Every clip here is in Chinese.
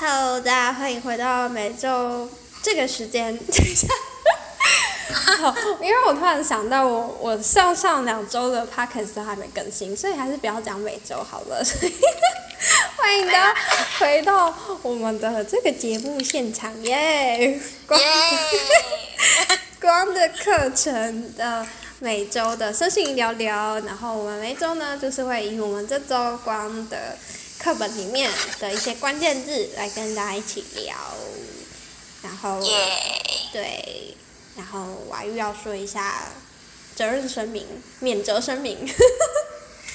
Hello，大家欢迎回到每周这个时间。等一下，好，因为我突然想到我，我上上两周的 podcast 都还没更新，所以还是不要讲每周好了。所以欢迎大家回到我们的这个节目现场耶！光光的课程的每周的身心聊聊，然后我们每周呢就是会以我们这周光的课本里面的一些关键字来跟大家一起聊，然后对，然后瓦玉要说一下责任声明、免责声明。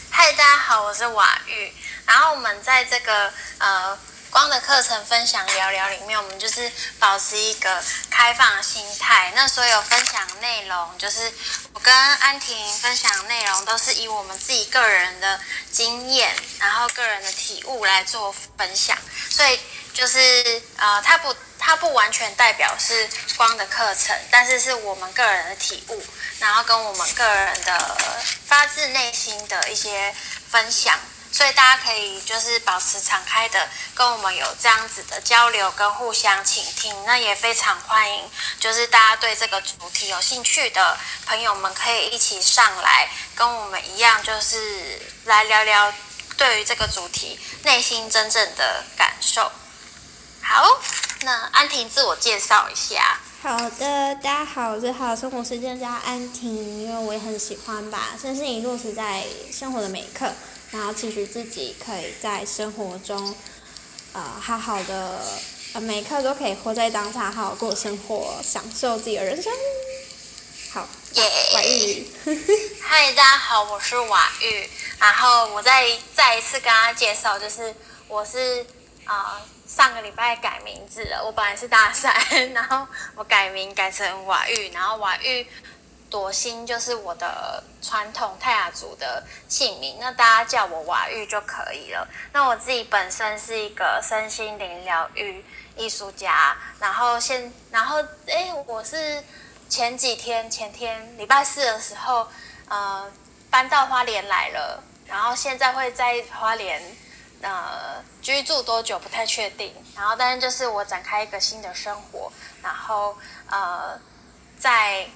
嗨，大家好，我是瓦玉。然后我们在这个呃光的课程分享聊聊里面，我们就是保持一个开放的心态。那所有分享内容，就是我跟安婷分享内容，都是以我们自己个人的经验，然后个人的体悟来做分享。所以就是呃，它不它不完全代表是光的课程，但是是我们个人的体悟，然后跟我们个人的发自内心的一些分享。所以大家可以就是保持敞开的，跟我们有这样子的交流跟互相倾听。那也非常欢迎，就是大家对这个主题有兴趣的朋友们，可以一起上来跟我们一样，就是来聊聊对于这个主题内心真正的感受。好，那安婷自我介绍一下。好的，大家好，我是好生活时间家安婷，因为我也很喜欢把身心灵落实在生活的每一刻。然后期许自己可以在生活中，呃，好好的，呃，每一刻都可以活在当下，好好过生活，享受自己的人生。好，瓦玉。嗨，大家好，我是瓦玉。然后我再再一次跟大家介绍，就是我是啊，上个礼拜改名字了。我本来是大三，然后我改名改成瓦玉，然后瓦玉。朵心就是我的传统泰雅族的姓名，那大家叫我瓦玉就可以了。那我自己本身是一个身心灵疗愈艺术家，然后现然后哎，我是前几天前天礼拜四的时候，呃，搬到花莲来了，然后现在会在花莲呃居住多久不太确定，然后但是就是我展开一个新的生活，然后呃在。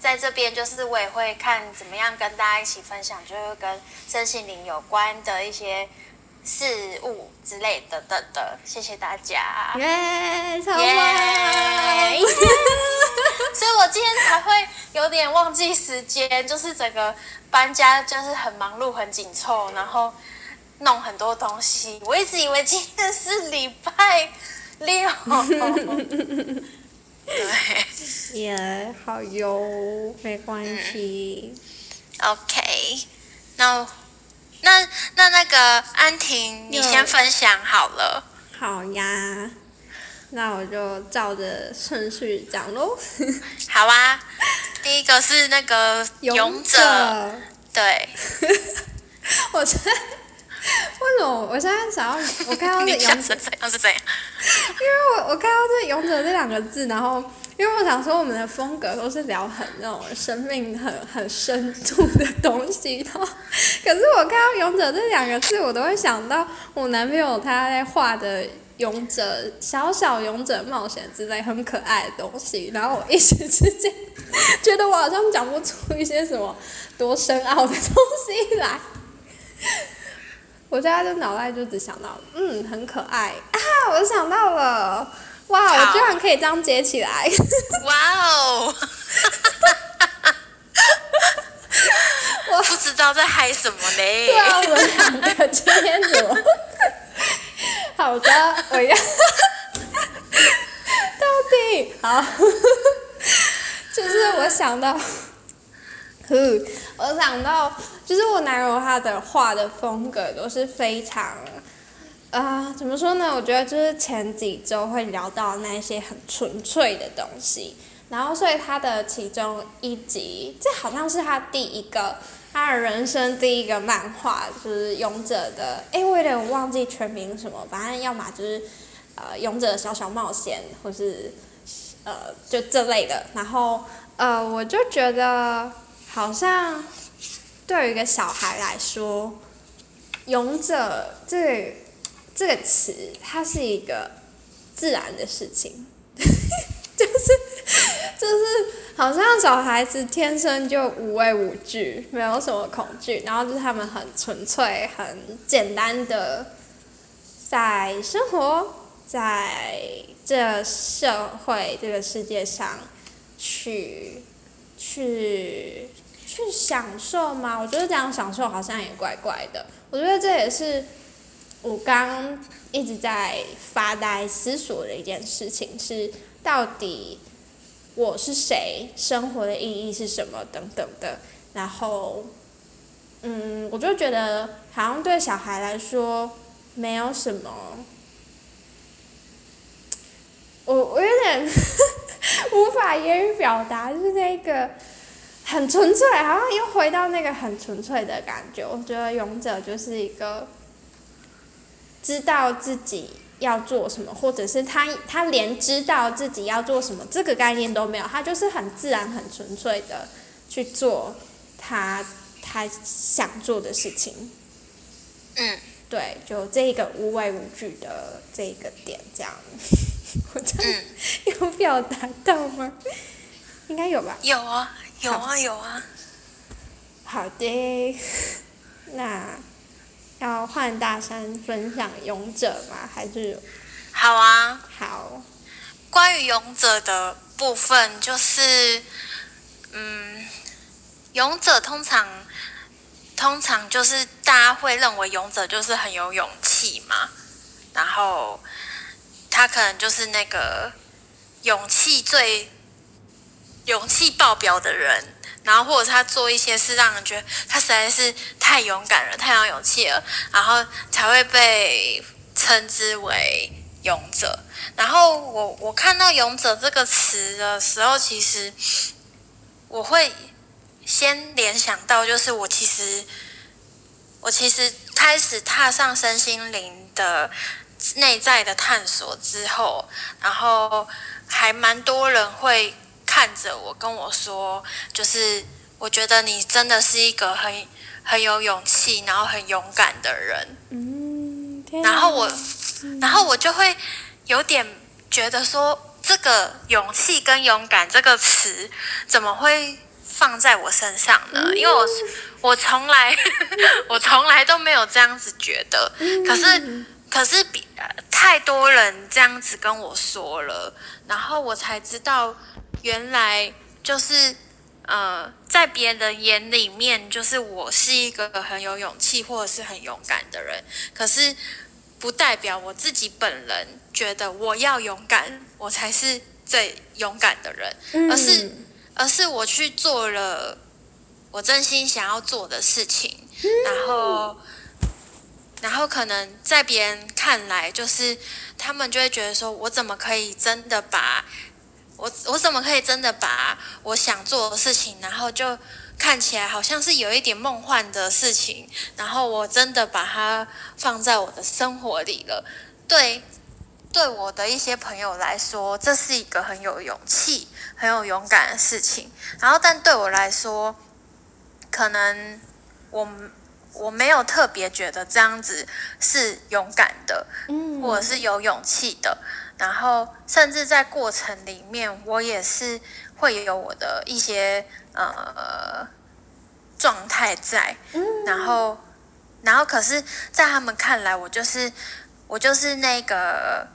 在这边，就是我也会看怎么样跟大家一起分享，就是跟身心灵有关的一些事物之类的等等。谢谢大家。耶，超棒！所以我今天才会有点忘记时间，就是整个搬家就是很忙碌、很紧凑，然后弄很多东西。我一直以为今天是礼拜六。对，也好油，没关系。OK，那那那那个安婷，你先分享好了。好呀，那我就照着顺序讲喽。好啊，第一个是那个勇者，对。我在。为什么我现在想要我看到这 勇者怎样是怎样？因为我我看到这勇者这两个字，然后因为我想说我们的风格都是聊很那种生命很很深度的东西，然后可是我看到勇者这两个字，我都会想到我男朋友他在画的勇者小小勇者冒险之类很可爱的东西，然后我一时之间觉得我好像讲不出一些什么多深奥的东西来。我现在的脑袋就只想到，嗯，很可爱啊！我想到了，哇，我居然可以这样接起来！哇哦！我不知道在嗨什么呢？对啊，我们两个今天怎么？好的，我要到底好，就是我想到。哼，我想到，就是我男友他的画的风格都是非常，啊，怎么说呢？我觉得就是前几周会聊到那些很纯粹的东西，然后所以他的其中一集，这好像是他第一个，他的人生第一个漫画，就是勇者的，哎，我有点忘记全名什么，反正要么就是，呃，勇者小小冒险，或是，呃，就这类的，然后，呃，我就觉得。好像对于一个小孩来说，“勇者”这这个词，它是一个自然的事情，就是就是好像小孩子天生就无畏无惧，没有什么恐惧，然后就是他们很纯粹、很简单的在生活在这社会这个世界上去去去享受吗？我觉得这样享受好像也怪怪的。我觉得这也是我刚一直在发呆思索的一件事情，是到底我是谁，生活的意义是什么等等的。然后，嗯，我就觉得好像对小孩来说没有什么，我我有点 无法言语表达，就是那个。很纯粹，好像又回到那个很纯粹的感觉。我觉得勇者就是一个知道自己要做什么，或者是他他连知道自己要做什么这个概念都没有，他就是很自然、很纯粹的去做他他想做的事情。嗯，对，就这个无畏无惧的这个点，这样，我这样有表达到吗？应该有吧。有啊。有啊有啊，好的，那要换大山分享勇者吗？还是？好啊。好。关于勇者的部分，就是，嗯，勇者通常，通常就是大家会认为勇者就是很有勇气嘛，然后他可能就是那个勇气最。勇气爆表的人，然后或者他做一些事，让人觉得他实在是太勇敢了，太有勇气了，然后才会被称之为勇者。然后我我看到“勇者”这个词的时候，其实我会先联想到，就是我其实我其实开始踏上身心灵的内在的探索之后，然后还蛮多人会。看着我跟我说，就是我觉得你真的是一个很很有勇气，然后很勇敢的人。嗯，然后我，然后我就会有点觉得说，这个勇气跟勇敢这个词怎么会放在我身上呢？因为我我从来 我从来都没有这样子觉得。可是可是比太多人这样子跟我说了，然后我才知道。原来就是，呃，在别人眼里面，就是我是一个很有勇气或者是很勇敢的人。可是，不代表我自己本人觉得我要勇敢，我才是最勇敢的人。而是，而是我去做了我真心想要做的事情，然后，然后可能在别人看来，就是他们就会觉得说，我怎么可以真的把。我我怎么可以真的把我想做的事情，然后就看起来好像是有一点梦幻的事情，然后我真的把它放在我的生活里了。对，对我的一些朋友来说，这是一个很有勇气、很有勇敢的事情。然后，但对我来说，可能我我没有特别觉得这样子是勇敢的，嗯，或者是有勇气的。然后，甚至在过程里面，我也是会有我的一些呃状态在。然后，然后，可是，在他们看来，我就是我就是那个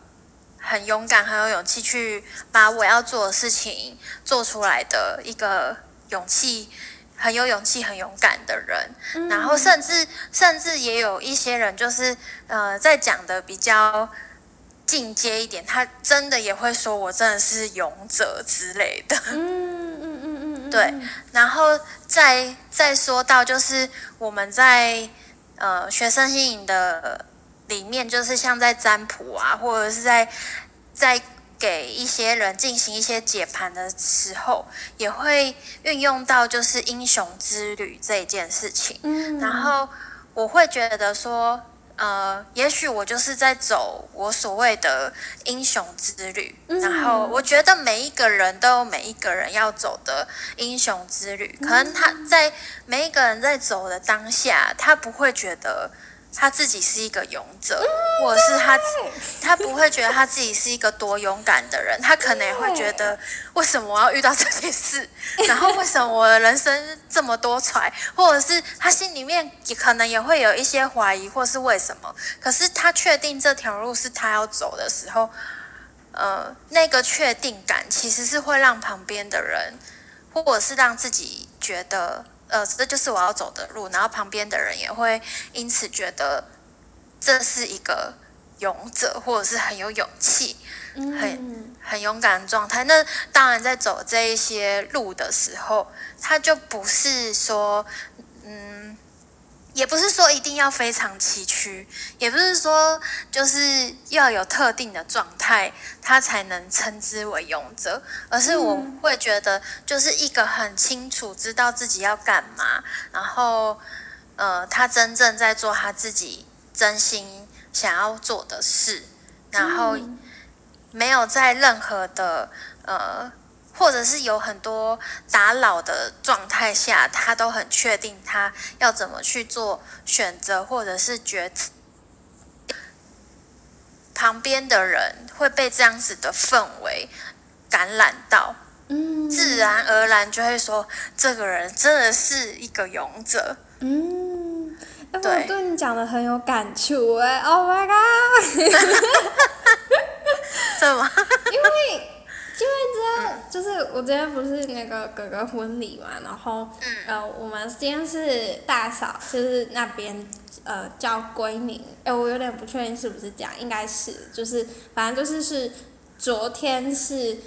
很勇敢、很有勇气去把我要做的事情做出来的一个勇气、很有勇气、很勇敢的人。然后，甚至甚至也有一些人，就是呃，在讲的比较。进阶一点，他真的也会说我真的是勇者之类的。嗯嗯嗯嗯对，然后再再说到就是我们在呃学生心灵的里面，就是像在占卜啊，或者是在在给一些人进行一些解盘的时候，也会运用到就是英雄之旅这一件事情。嗯，然后我会觉得说。呃，也许我就是在走我所谓的英雄之旅，然后我觉得每一个人都有每一个人要走的英雄之旅。可能他在每一个人在走的当下，他不会觉得他自己是一个勇者，或者是他他不会觉得他自己是一个多勇敢的人，他可能也会觉得为什么我要遇到这件事，然后为什么我的人生这么多舛，或者是他心里面也可能也会有一些怀疑，或是为什么？可是他确定这条路是他要走的时候，呃，那个确定感其实是会让旁边的人，或者是让自己觉得。呃，这就是我要走的路，然后旁边的人也会因此觉得这是一个勇者，或者是很有勇气、很很勇敢的状态。那当然，在走这一些路的时候，他就不是说，嗯。也不是说一定要非常崎岖，也不是说就是要有特定的状态，他才能称之为勇者，而是我会觉得就是一个很清楚知道自己要干嘛，然后呃，他真正在做他自己真心想要做的事，然后没有在任何的呃。或者是有很多打扰的状态下，他都很确定他要怎么去做选择，或者是决策。旁边的人会被这样子的氛围感染到，嗯，自然而然就会说，这个人真的是一个勇者。嗯，哎，我对你讲的很有感触哎，Oh my god！怎么？因为。就是我今天不是那个哥哥婚礼嘛，然后呃，我们今天是大嫂，就是那边呃叫闺女，哎，我有点不确定是不是这样，应该是，就是反正就是是昨天是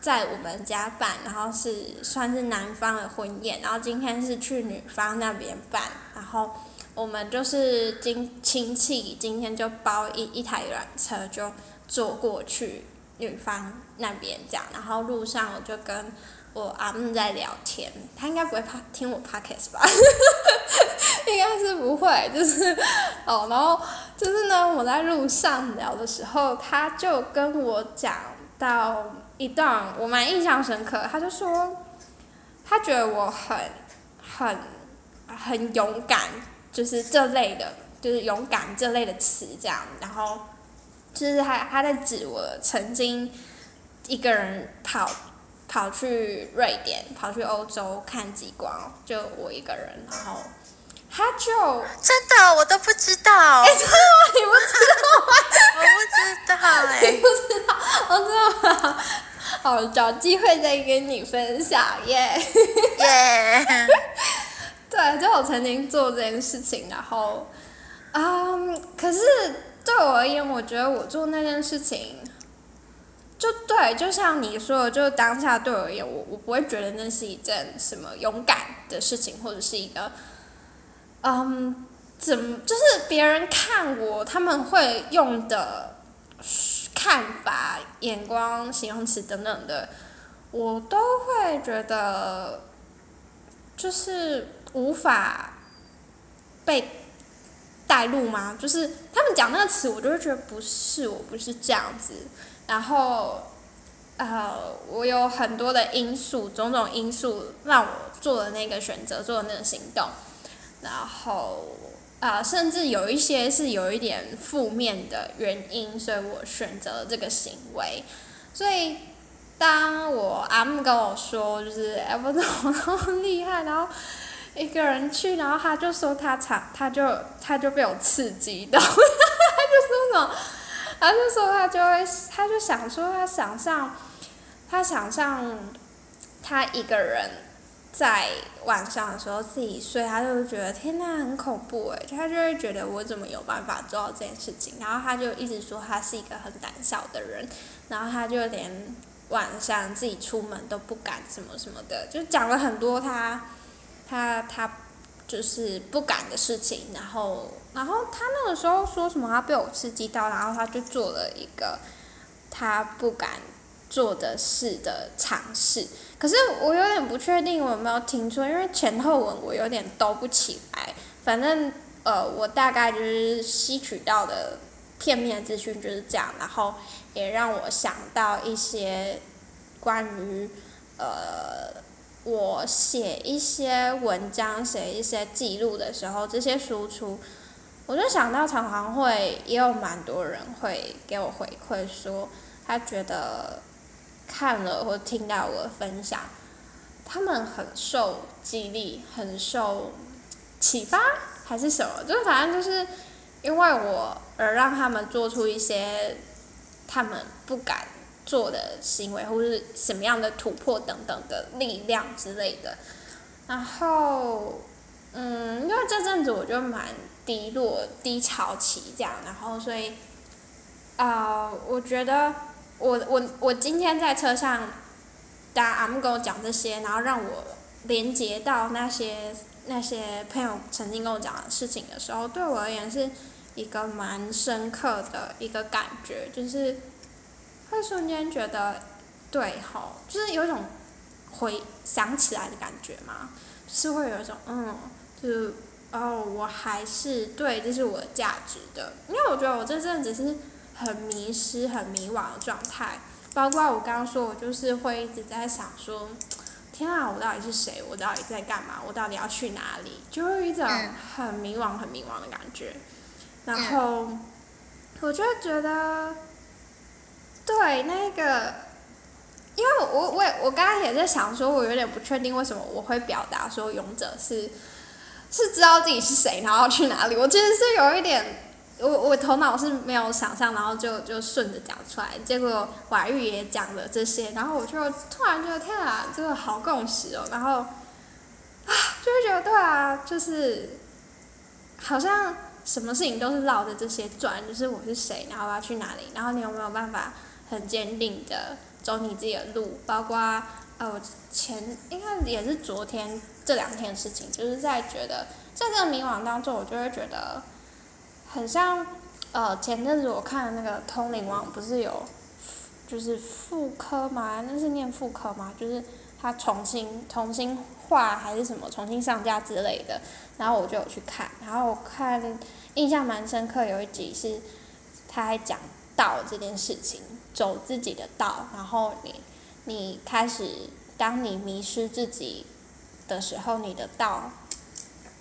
在我们家办，然后是算是男方的婚宴，然后今天是去女方那边办，然后我们就是亲亲戚今天就包一一台缆车就坐过去。女方那边讲，然后路上我就跟我阿木在聊天，他应该不会怕听我 podcast 吧？应该是不会，就是哦，然后就是呢，我在路上聊的时候，他就跟我讲到一段我蛮印象深刻，他就说他觉得我很很很勇敢，就是这类的，就是勇敢这类的词这样，然后。就是他，他在指我曾经一个人跑跑去瑞典，跑去欧洲看极光，就我一个人，然后他就真的我都不知道，哎，真的吗？你不知道吗？我不知道，哎，不知道，我知道？好，找机会再跟你分享耶，耶，对，就我曾经做这件事情，然后，嗯，可是。对我而言，我觉得我做那件事情，就对，就像你说的，就当下对我而言，我我不会觉得那是一件什么勇敢的事情，或者是一个，嗯，怎么就是别人看我他们会用的看法、眼光、形容词等等的，我都会觉得就是无法被。带路吗？就是他们讲那个词，我就会觉得不是，我不是这样子。然后，呃，我有很多的因素，种种因素让我做了那个选择，做了那个行动。然后，啊，甚至有一些是有一点负面的原因，所以我选择了这个行为。所以，当我阿木跟我说，就是哎，不怎么那么厉害，然后。一个人去，然后他就说他常，他就他就被我刺激到，他就说什么，他就说他就会，他就想说他想象，他想象他一个人在晚上的时候自己睡，他就觉得天呐很恐怖诶，他就会觉得我怎么有办法做到这件事情，然后他就一直说他是一个很胆小的人，然后他就连晚上自己出门都不敢什么什么的，就讲了很多他。他他就是不敢的事情，然后然后他那个时候说什么他被我刺激到，然后他就做了一个他不敢做的事的尝试。可是我有点不确定我有没有听错，因为前后文我有点兜不起来。反正呃，我大概就是吸取到的片面资讯就是这样，然后也让我想到一些关于呃。我写一些文章、写一些记录的时候，这些输出我就想到常常会也有蛮多人会给我回馈说，他觉得看了或听到我的分享，他们很受激励，很受启发，还是什么，就是反正就是因为我而让他们做出一些他们不敢做的行为，或是什么样的突破等等的力量之类的。然后，嗯，因为这阵子我就蛮低落、低潮期这样，然后所以，啊，我觉得我我我今天在车上，大家阿木跟我讲这些，然后让我连接到那些那些朋友曾经跟我讲的事情的时候，对我而言是一个蛮深刻的一个感觉，就是会瞬间觉得，对吼，就是有一种。回想起来的感觉嘛，是会有一种嗯，就是哦，我还是对，这是我的价值的。因为我觉得我这阵子是很迷失、很迷惘的状态，包括我刚刚说，我就是会一直在想说，天啊，我到底是谁？我到底在干嘛？我到底要去哪里？就会一种很迷惘、很迷惘的感觉。然后，我就觉得，对那个。因为我我我刚刚也在想说，我有点不确定为什么我会表达说勇者是是知道自己是谁，然后去哪里。我其实是有一点，我 我头脑是没有想象，然后就就顺着讲出来。结果婉玉也讲了这些，然后我就突然觉得天啊，这个好共识哦。然后啊，就会觉得对啊，就是好像什么事情都是绕着这些转，就是我是谁，然后我要去哪里，然后你有没有办法很坚定的。走你自己的路，包括呃，我前应该也是昨天这两天的事情，就是在觉得在这个迷惘当中，我就会觉得很像呃，前阵子我看的那个通灵王不是有就是妇科嘛？那是念妇科嘛？就是他重新重新画还是什么重新上架之类的，然后我就有去看，然后我看印象蛮深刻，有一集是他还讲。道这件事情，走自己的道，然后你，你开始，当你迷失自己的时候，你的道，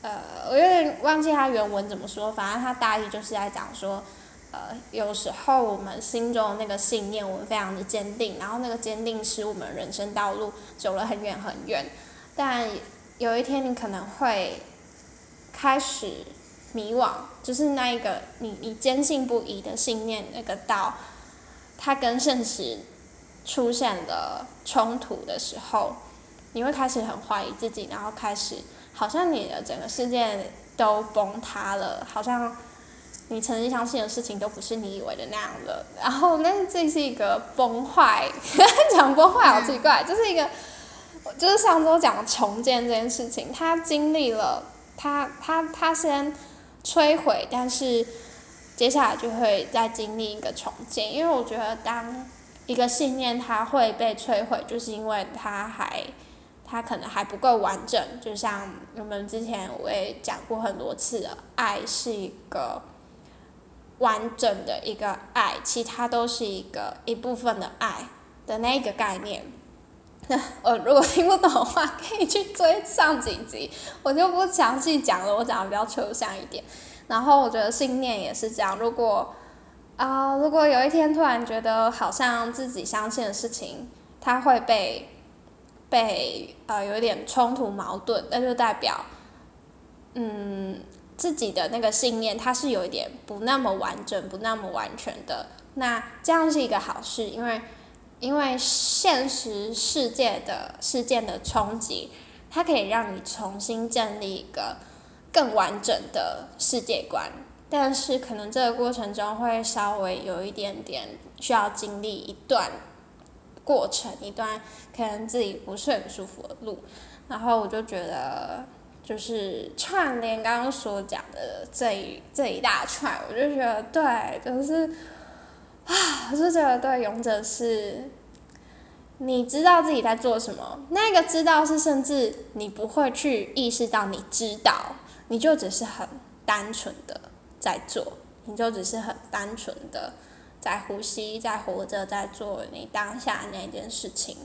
呃，我有点忘记他原文怎么说，反正他大意就是在讲说，呃，有时候我们心中的那个信念，我们非常的坚定，然后那个坚定使我们人生道路走了很远很远，但有一天你可能会开始。迷惘，就是那一个你你坚信不疑的信念那个道，它跟现实出现了冲突的时候，你会开始很怀疑自己，然后开始好像你的整个世界都崩塌了，好像你曾经相信的事情都不是你以为的那样了。然后，那这是一个崩坏，讲崩坏好奇怪，就是一个，就是上周讲重建这件事情，他经历了，他他他先。摧毁，但是接下来就会再经历一个重建，因为我觉得当一个信念它会被摧毁，就是因为它还它可能还不够完整。就像我们之前我也讲过很多次了，爱是一个完整的一个爱，其他都是一个一部分的爱的那个概念。我，如果听不懂的话，可以去追上几集，我就不详细讲了，我讲的比较抽象一点。然后我觉得信念也是这样，如果啊，如果有一天突然觉得好像自己相信的事情，它会被被呃有一点冲突矛盾，那就代表嗯自己的那个信念它是有一点不那么完整、不那么完全的。那这样是一个好事，因为。因为现实世界的事件的冲击，它可以让你重新建立一个更完整的世界观，但是可能这个过程中会稍微有一点点需要经历一段过程，一段可能自己不是很舒服的路。然后我就觉得，就是串联刚刚所讲的这一这一大串，我就觉得对，就是。啊，我就觉得对勇者是，你知道自己在做什么，那个知道是甚至你不会去意识到你知道，你就只是很单纯的在做，你就只是很单纯的在呼吸，在活着，在做你当下那件事情。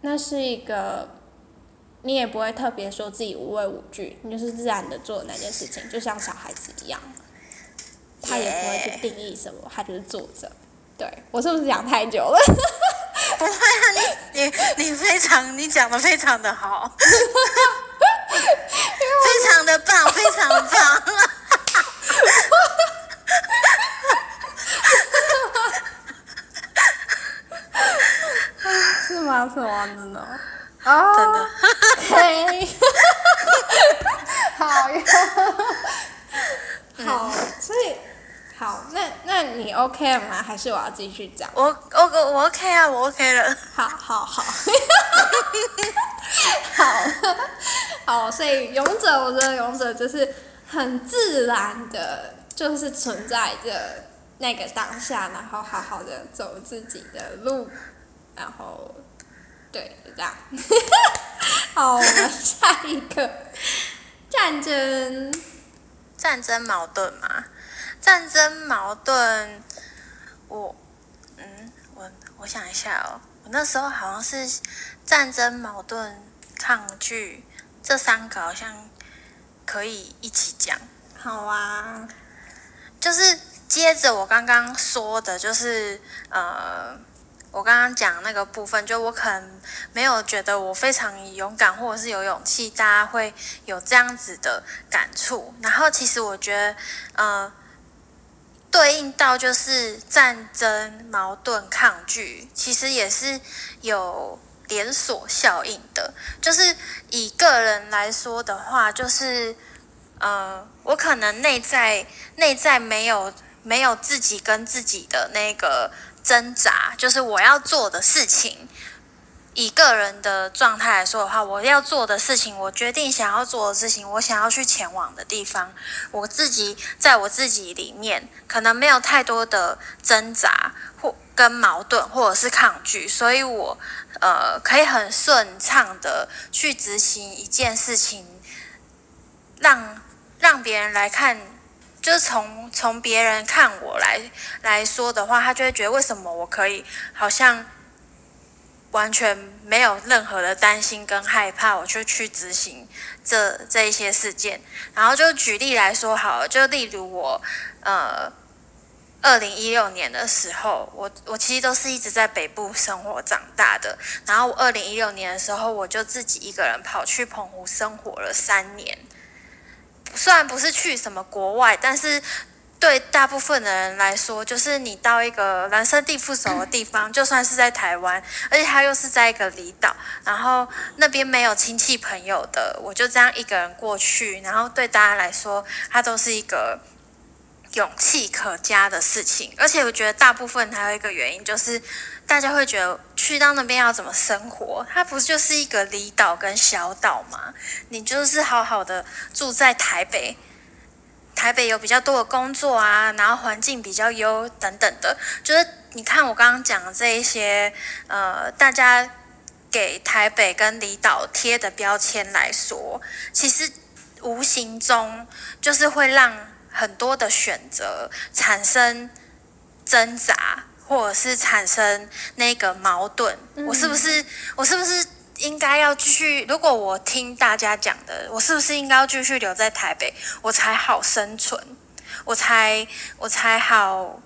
那是一个，你也不会特别说自己无畏无惧，你就是自然的做那件事情，就像小孩子一样，他也不会去定义什么，他就是做着。对我是不是讲太久了？不会啊，你你你非常，你讲的非常的好，非常的棒，非常棒。是吗？是吗？真的？哦，真的。嘿，好呀，好，所以好，那那你 OK 了吗？还是我要继续讲？我我我 OK 啊，我 OK 了。好好好，好 好，所以勇者，我觉得勇者就是很自然的，就是存在着那个当下，然后好好的走自己的路，然后对，就这样。好，我们下一个战争。战争矛盾嘛，战争矛盾，我，嗯，我我想一下哦，我那时候好像是战争矛盾抗拒这三个好像可以一起讲。好啊，就是接着我刚刚说的，就是呃。我刚刚讲那个部分，就我可能没有觉得我非常勇敢，或者是有勇气，大家会有这样子的感触。然后其实我觉得，呃，对应到就是战争、矛盾、抗拒，其实也是有连锁效应的。就是以个人来说的话，就是呃，我可能内在内在没有没有自己跟自己的那个。挣扎就是我要做的事情。以个人的状态来说的话，我要做的事情，我决定想要做的事情，我想要去前往的地方，我自己在我自己里面可能没有太多的挣扎或跟矛盾或者是抗拒，所以我呃可以很顺畅的去执行一件事情，让让别人来看。就是从从别人看我来来说的话，他就会觉得为什么我可以好像完全没有任何的担心跟害怕，我就去执行这这一些事件。然后就举例来说好了，就例如我呃二零一六年的时候，我我其实都是一直在北部生活长大的。然后二零一六年的时候，我就自己一个人跑去澎湖生活了三年。虽然不是去什么国外，但是对大部分的人来说，就是你到一个人生地不熟的地方，就算是在台湾，而且它又是在一个离岛，然后那边没有亲戚朋友的，我就这样一个人过去，然后对大家来说，它都是一个。勇气可嘉的事情，而且我觉得大部分还有一个原因，就是大家会觉得去到那边要怎么生活？它不就是一个离岛跟小岛吗？你就是好好的住在台北，台北有比较多的工作啊，然后环境比较优等等的。就是你看我刚刚讲的这一些，呃，大家给台北跟离岛贴的标签来说，其实无形中就是会让。很多的选择产生挣扎，或者是产生那个矛盾。我是不是我是不是应该要继续？如果我听大家讲的，我是不是应该要继续留在台北，我才好生存，我才我才好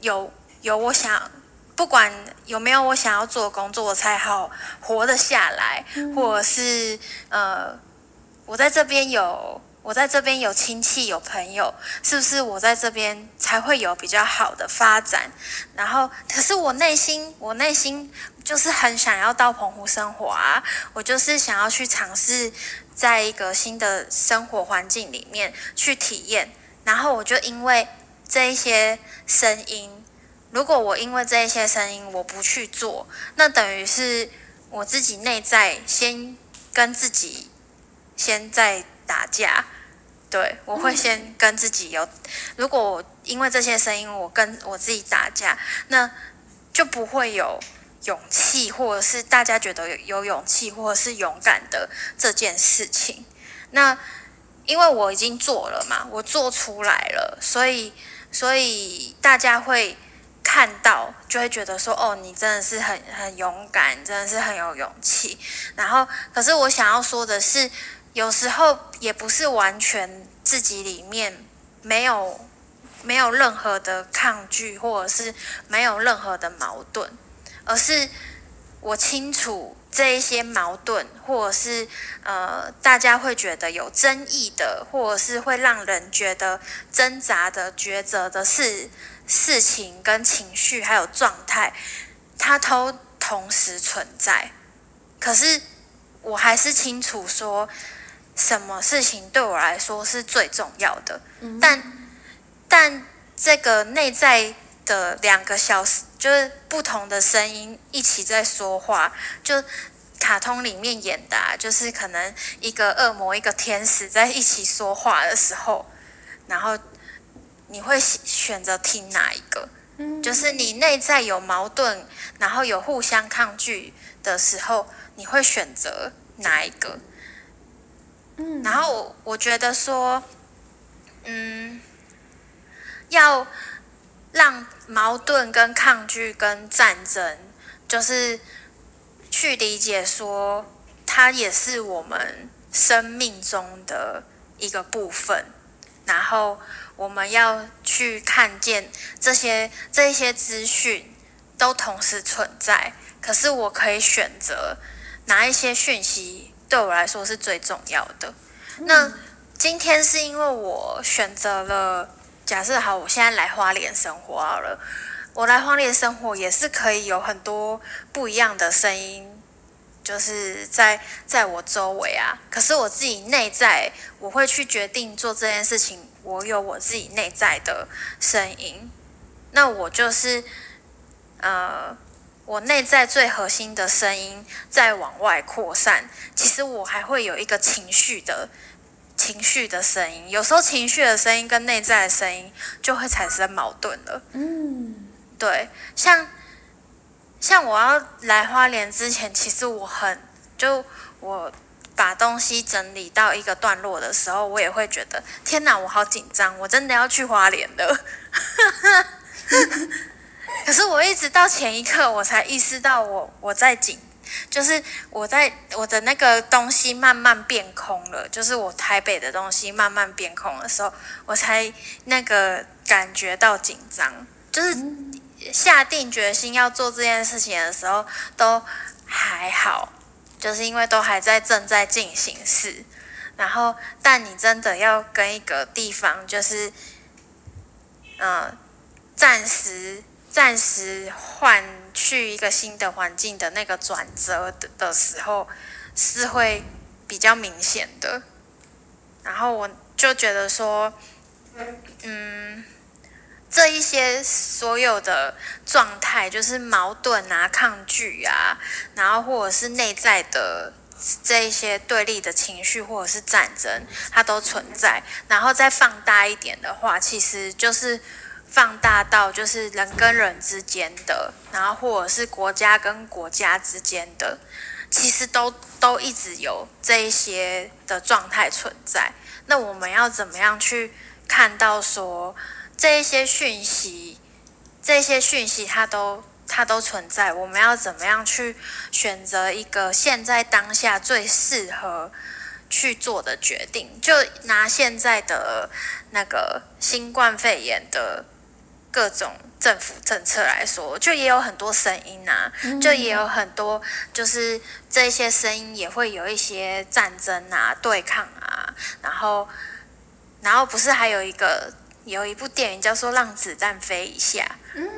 有有我想不管有没有我想要做的工作，我才好活得下来，或者是呃，我在这边有。我在这边有亲戚有朋友，是不是我在这边才会有比较好的发展？然后，可是我内心，我内心就是很想要到澎湖生活啊！我就是想要去尝试，在一个新的生活环境里面去体验。然后，我就因为这一些声音，如果我因为这一些声音我不去做，那等于是我自己内在先跟自己先在打架。对，我会先跟自己有，如果我因为这些声音，我跟我自己打架，那就不会有勇气，或者是大家觉得有有勇气，或者是勇敢的这件事情。那因为我已经做了嘛，我做出来了，所以所以大家会。看到就会觉得说，哦，你真的是很很勇敢，真的是很有勇气。然后，可是我想要说的是，有时候也不是完全自己里面没有没有任何的抗拒，或者是没有任何的矛盾，而是我清楚。这一些矛盾，或者是呃，大家会觉得有争议的，或者是会让人觉得挣扎的抉择的事、事情跟情绪还有状态，它都同时存在。可是我还是清楚说，什么事情对我来说是最重要的。但但这个内在的两个小时。就是不同的声音一起在说话，就卡通里面演的，啊就是可能一个恶魔、一个天使在一起说话的时候，然后你会选择听哪一个？嗯，就是你内在有矛盾，然后有互相抗拒的时候，你会选择哪一个？然后我觉得说，嗯，要。让矛盾、跟抗拒、跟战争，就是去理解说，它也是我们生命中的一个部分。然后我们要去看见这些这些资讯都同时存在。可是我可以选择哪一些讯息对我来说是最重要的。那今天是因为我选择了。假设好，我现在来花莲生活好了。我来花莲生活也是可以有很多不一样的声音，就是在在我周围啊。可是我自己内在，我会去决定做这件事情。我有我自己内在的声音，那我就是呃，我内在最核心的声音在往外扩散。其实我还会有一个情绪的。情绪的声音，有时候情绪的声音跟内在的声音就会产生矛盾了。嗯，对，像像我要来花莲之前，其实我很就我把东西整理到一个段落的时候，我也会觉得天哪，我好紧张，我真的要去花莲了。可是我一直到前一刻，我才意识到我我在紧。就是我在我的那个东西慢慢变空了，就是我台北的东西慢慢变空的时候，我才那个感觉到紧张。就是下定决心要做这件事情的时候，都还好，就是因为都还在正在进行式。然后，但你真的要跟一个地方，就是嗯，暂时暂时换。去一个新的环境的那个转折的的时候，是会比较明显的。然后我就觉得说，嗯，这一些所有的状态，就是矛盾啊、抗拒啊，然后或者是内在的这一些对立的情绪，或者是战争，它都存在。然后再放大一点的话，其实就是。放大到就是人跟人之间的，然后或者是国家跟国家之间的，其实都都一直有这一些的状态存在。那我们要怎么样去看到说这一些讯息，这些讯息它都它都存在？我们要怎么样去选择一个现在当下最适合去做的决定？就拿现在的那个新冠肺炎的。各种政府政策来说，就也有很多声音呐，就也有很多，就是这些声音也会有一些战争啊、对抗啊，然后，然后不是还有一个有一部电影叫做《让子弹飞一下》？嗯，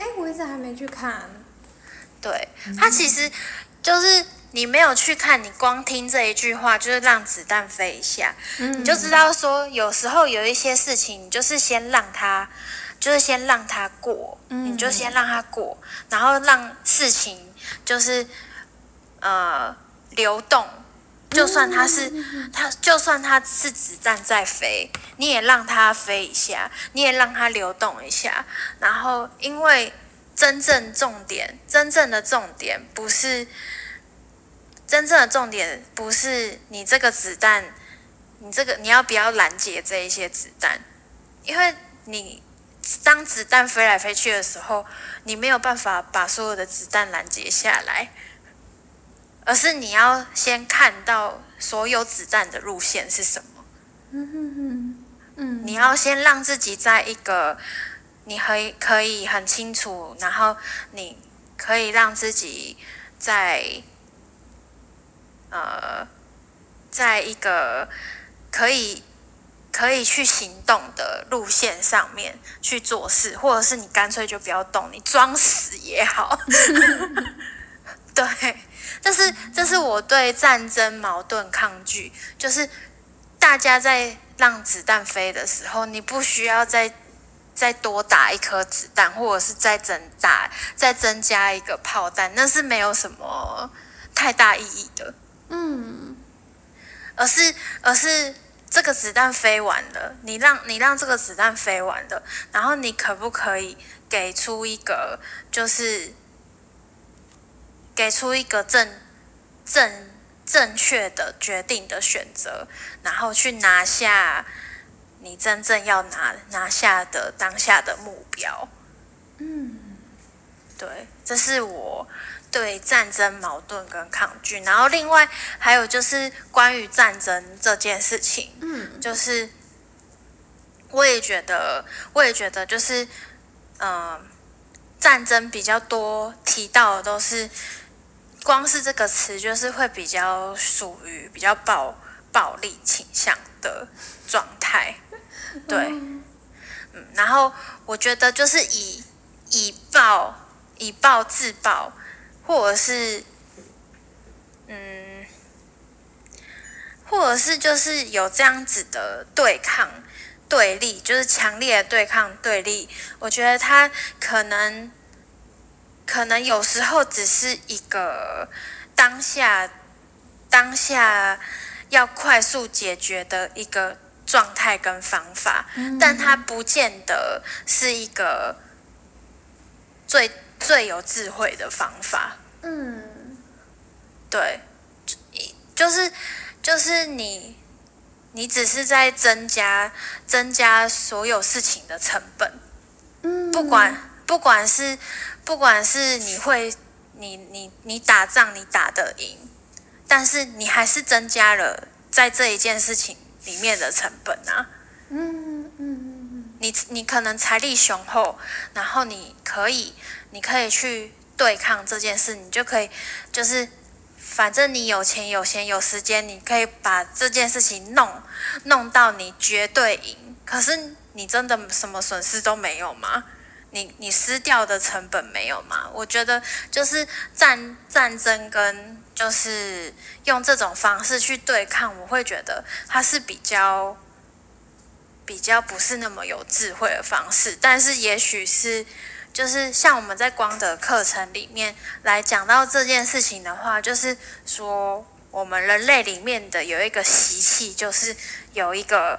哎，我一直还没去看。对，它其实就是你没有去看，你光听这一句话，就是让子弹飞一下，你就知道说，有时候有一些事情，你就是先让它。就是先让它过，你就先让它过，然后让事情就是呃流动。就算它是它，就算它是子弹在飞，你也让它飞一下，你也让它流动一下。然后，因为真正重点，真正的重点不是真正的重点，不是你这个子弹，你这个你要不要拦截这一些子弹？因为你。当子弹飞来飞去的时候，你没有办法把所有的子弹拦截下来，而是你要先看到所有子弹的路线是什么。嗯哼哼，嗯，你要先让自己在一个你可以可以很清楚，然后你可以让自己在呃，在一个可以可以去行动的路线上面去做事，或者是你干脆就不要动，你装死也好。对，这是这是我对战争矛盾抗拒，就是大家在让子弹飞的时候，你不需要再再多打一颗子弹，或者是再增打再增加一个炮弹，那是没有什么太大意义的。嗯，而是而是这个子弹飞完了，你让你让这个子弹飞完了，然后你可不可以给出一个就是给出一个正正正确的决定的选择，然后去拿下你真正要拿拿下的当下的目标。嗯，对，这是我对战争矛盾跟抗拒。然后另外还有就是关于战争这件事情，嗯，就是我也觉得，我也觉得就是，嗯、战争比较多提到的都是，光是这个词就是会比较属于比较暴暴力倾向的状态，对。嗯，然后我觉得就是以以暴以暴制暴，或者是嗯，或者是就是有这样子的对抗对立，就是强烈的对抗对立。我觉得它可能可能有时候只是一个当下当下要快速解决的一个状态跟方法，但它不见得是一个最最有智慧的方法。嗯，对，就就是就是你，你只是在增加增加所有事情的成本，嗯，不管不管是不管是你会你你你打仗你打得赢，但是你还是增加了在这一件事情里面的成本啊。嗯，嗯嗯你你可能财力雄厚，然后你可以你可以去对抗这件事，你就可以就是反正你有钱有闲有时间，你可以把这件事情弄弄到你绝对赢。可是你真的什么损失都没有吗？你你失掉的成本没有吗？我觉得就是战战争跟就是用这种方式去对抗，我会觉得它是比较比较不是那么有智慧的方式，但是也许是就是像我们在光的课程里面来讲到这件事情的话，就是说我们人类里面的有一个习气，就是有一个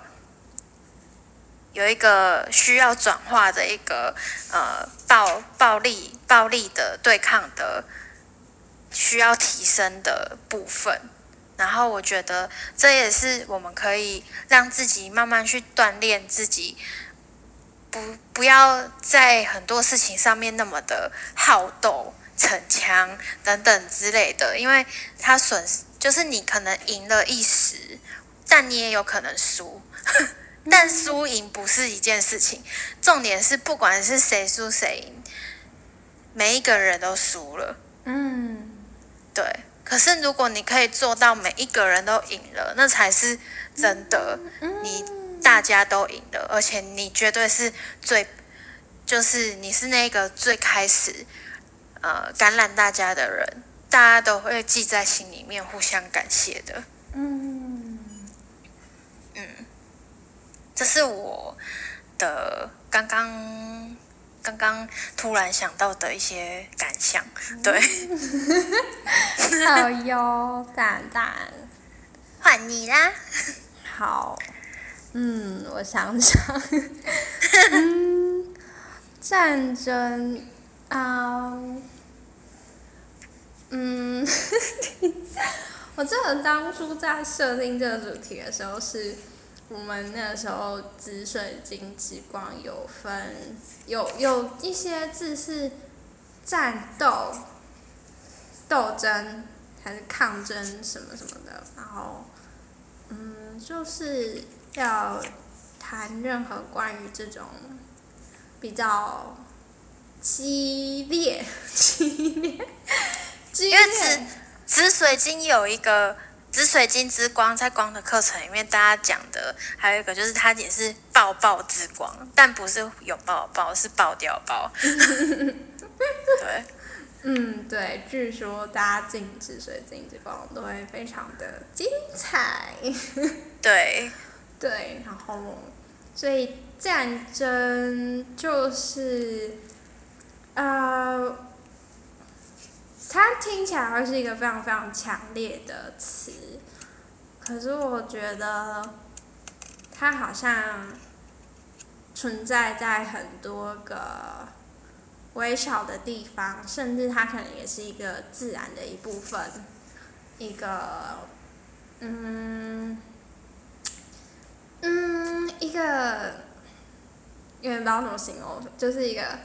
有一个需要转化的一个呃暴暴力暴力的对抗的需要提升的部分。然后我觉得这也是我们可以让自己慢慢去锻炼自己，不不要在很多事情上面那么的好斗、逞强等等之类的，因为他损失就是你可能赢了一时，但你也有可能输。但输赢不是一件事情，重点是不管是谁输谁赢，每一个人都输了。嗯，对，可是如果你可以做到每一个人都赢了，那才是真的，你大家都赢了，而且你绝对是最，就是你是那个最开始呃感染大家的人，大家都会记在心里面，互相感谢的。嗯，这是我的刚刚刚刚突然想到的一些感想，对，好哟，蛋蛋，换你啦。好，嗯，我想想，嗯，战争，啊、嗯，我记得当初在设定这个主题的时候是，我们那时候紫水晶之光有分有有一些字是战斗、斗争还是抗争什么什么的，然后嗯，就是要谈任何关于这种比较激烈、激烈、激因为紫。紫水晶有一个紫水晶之光，在光的课程里面，大家讲的还有一个就是它也是爆爆之光，但不是有爆爆，是爆掉爆。对，嗯，对，据说大家进紫水晶之光都会非常的精彩。对，对，然后所以战争就是呃，它听起来会是一个非常非常强烈的词，可是我觉得它好像存在在很多个微小的地方，甚至它可能也是一个自然的一部分，一个嗯。嗯，一个，有点不知道怎么形容，就是一个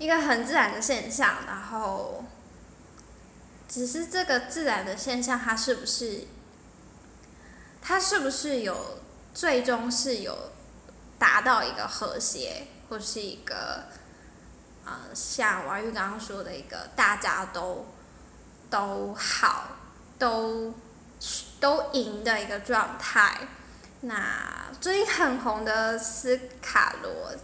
一个很自然的现象，然后，只是这个自然的现象，它是不是，它是不是有最终是有达到一个和谐，或是一个，呃，像王玉刚刚说的一个大家都都好，都都赢的一个状态。那最近很红的斯卡罗，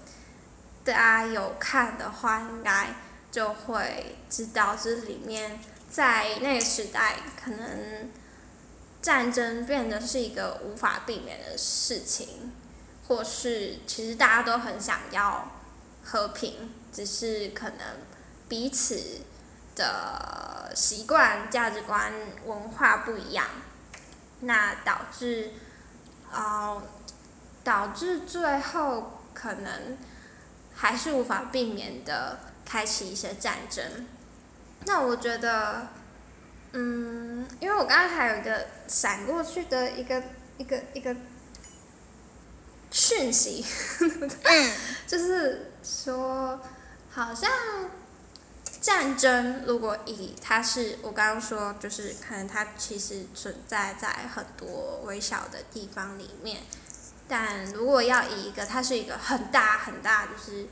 大家有看的话，应该就会知道这里面在那个时代，可能战争变得是一个无法避免的事情，或是其实大家都很想要和平，只是可能彼此的习惯、价值观、文化不一样，那导致。哦，导致最后可能还是无法避免的开启一些战争。那我觉得，嗯，因为我刚刚还有一个闪过去的一个一个一个讯息，就是说，好像战争如果以它是我刚刚说，就是可能它其实存在在很多微小的地方里面，但如果要以一个它是一个很大很大，就是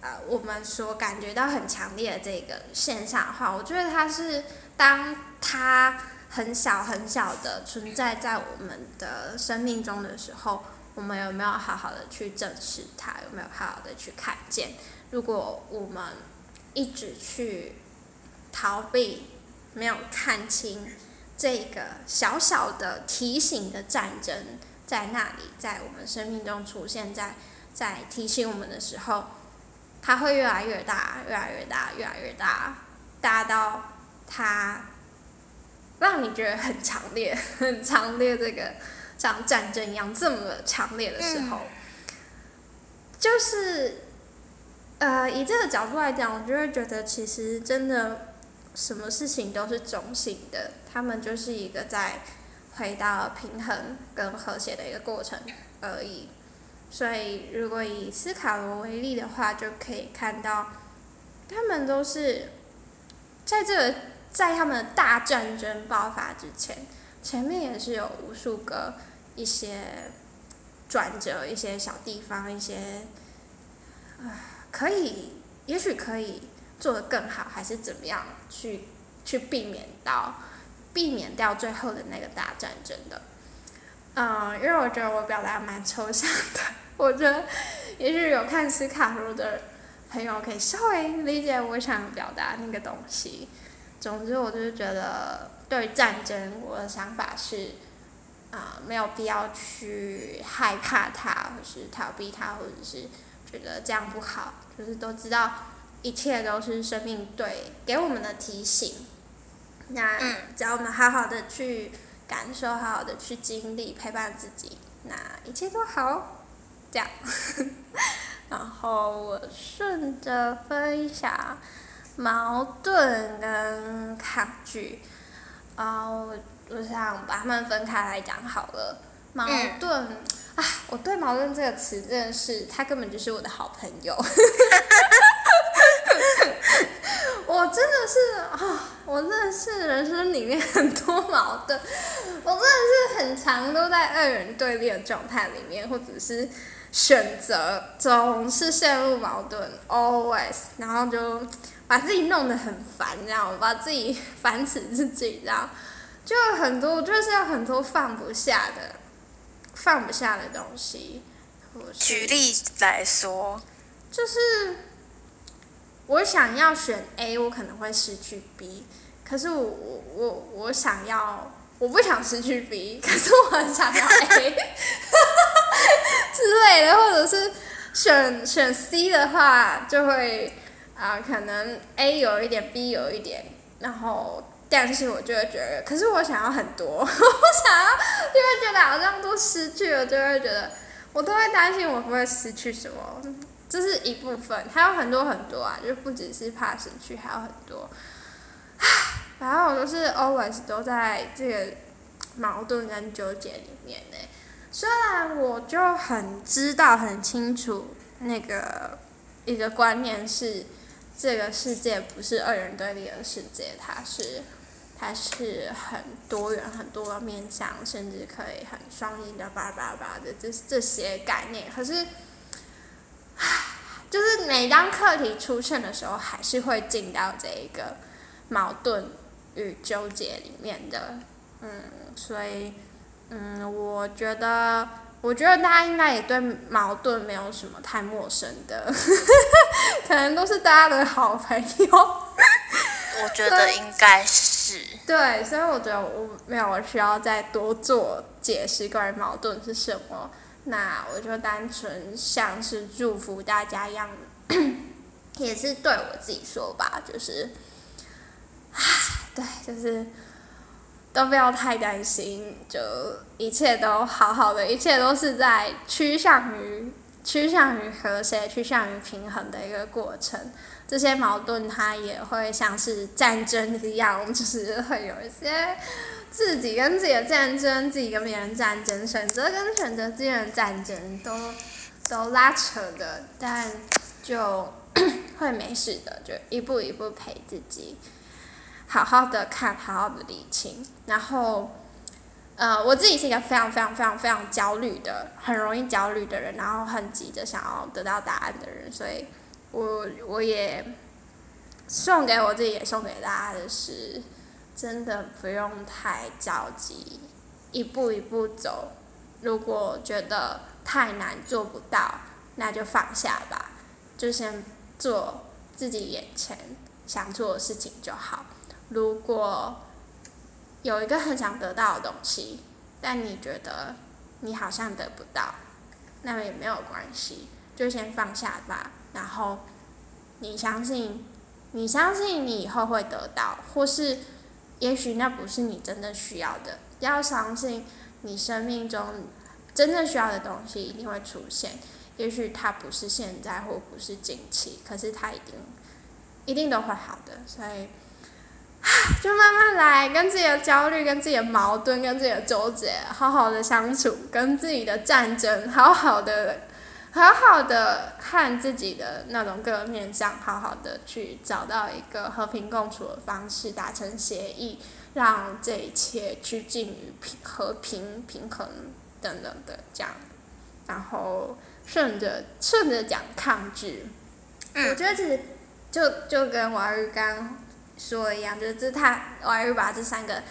呃我们所感觉到很强烈的这个现象的话，我觉得它是当它很小很小的存在在我们的生命中的时候，我们有没有好好的去正视它？有没有好好的去看见？如果我们一直去逃避，没有看清这个小小的提醒的战争在那里，在我们生命中出现在在提醒我们的时候，它会越来越大，越来越大，越来越大，大到它让你觉得很强烈，很强烈，这个像战争一样这么强烈的时候，就是。呃，以这个角度来讲，我就会觉得其实真的，什么事情都是中性的，他们就是一个在回到平衡跟和谐的一个过程而已。所以，如果以斯卡罗为例的话，就可以看到，他们都是在这个在他们的大战争爆发之前，前面也是有无数个一些转折，一些小地方，一些，唉。可以，也许可以做得更好，还是怎么样去去避免到避免掉最后的那个大战争的。嗯，因为我觉得我表达蛮抽象的，我觉得也许有看斯卡罗的朋友可以稍微理解我想表达那个东西。总之，我就是觉得对战争，我的想法是啊，没有必要去害怕它，或是逃避它，或者是。觉得这样不好，就是都知道一切都是生命对给我们的提醒。那只要我们好好的去感受，好好的去经历，陪伴自己，那一切都好。这样，然后我顺着分享矛盾跟抗拒，啊，我我想把它们分开来讲好了。矛盾啊，我对矛盾这个词真的是，他根本就是我的好朋友。我真的是啊，我真的是人生里面很多矛盾，我真的是很长都在二人对立的状态里面，或者是选择总是陷入矛盾，always，然后就把自己弄得很烦，这样，把自己 烦死自己，这样，就很多，就是有很多放不下的，放不下的东西。举例来说，就是。我想要选 A，我可能会失去 B，可是我我我我想要，我不想失去 B，可是我很想要 A，之类的，或者是选选 C 的话，就会啊，可能 A 有一点，B 有一点，然后但是我就会觉得，可是我想要很多，我想要，就会觉得好像都失去了，就会觉得我都会担心我不会失去什么。这是一部分，还有很多很多啊，就不只是怕失去，还有很多。唉，反正我都是 always 都在这个矛盾跟纠结里面呢。虽然我就很知道、很清楚那个一个观念是，这个世界不是二元对立的世界，它是它是很多元、很多面向，甚至可以很双赢的叭叭叭的这这些概念，可是。就是每当课题出现的时候，还是会进到这一个矛盾与纠结里面的，嗯，所以，嗯，我觉得，我觉得大家应该也对矛盾没有什么太陌生的，可能都是大家的好朋友。我觉得应该是。对，所以我觉得我没有需要再多做解释关于矛盾是什么。那我就单纯像是祝福大家一样，也是对我自己说吧，就是，唉，对，就是都不要太担心，就一切都好好的，一切都是在趋向于趋向于和谐、趋向于平衡的一个过程。这些矛盾它也会像是战争一样，就是会有一些。自己跟自己的战争，自己跟别人战争，选择跟选择之间的战争，都都拉扯的，但就 会没事的，就一步一步陪自己，好好的看，好好的理清。然后，呃，我自己是一个非常非常非常非常焦虑的，很容易焦虑的人，然后很急着想要得到答案的人，所以我我也送给我自己，也送给大家的是。真的不用太着急，一步一步走。如果觉得太难做不到，那就放下吧，就先做自己眼前想做的事情就好。如果有一个很想得到的东西，但你觉得你好像得不到，那么也没有关系，就先放下吧。然后你相信，你相信你以后会得到，或是。也许那不是你真的需要的，要相信你生命中真正需要的东西一定会出现。也许它不是现在，或不是近期，可是它一定一定都会好的。所以，就慢慢来，跟自己的焦虑、跟自己的矛盾、跟自己的纠结，好好的相处，跟自己的战争，好好的。好好的看自己的那种各个面相，好好的去找到一个和平共处的方式，达成协议，让这一切趋近于平和平平衡等等的这样，然后顺着顺着讲抗拒，我觉得其实就就跟王玉刚说的一样，就是这他王玉把这三个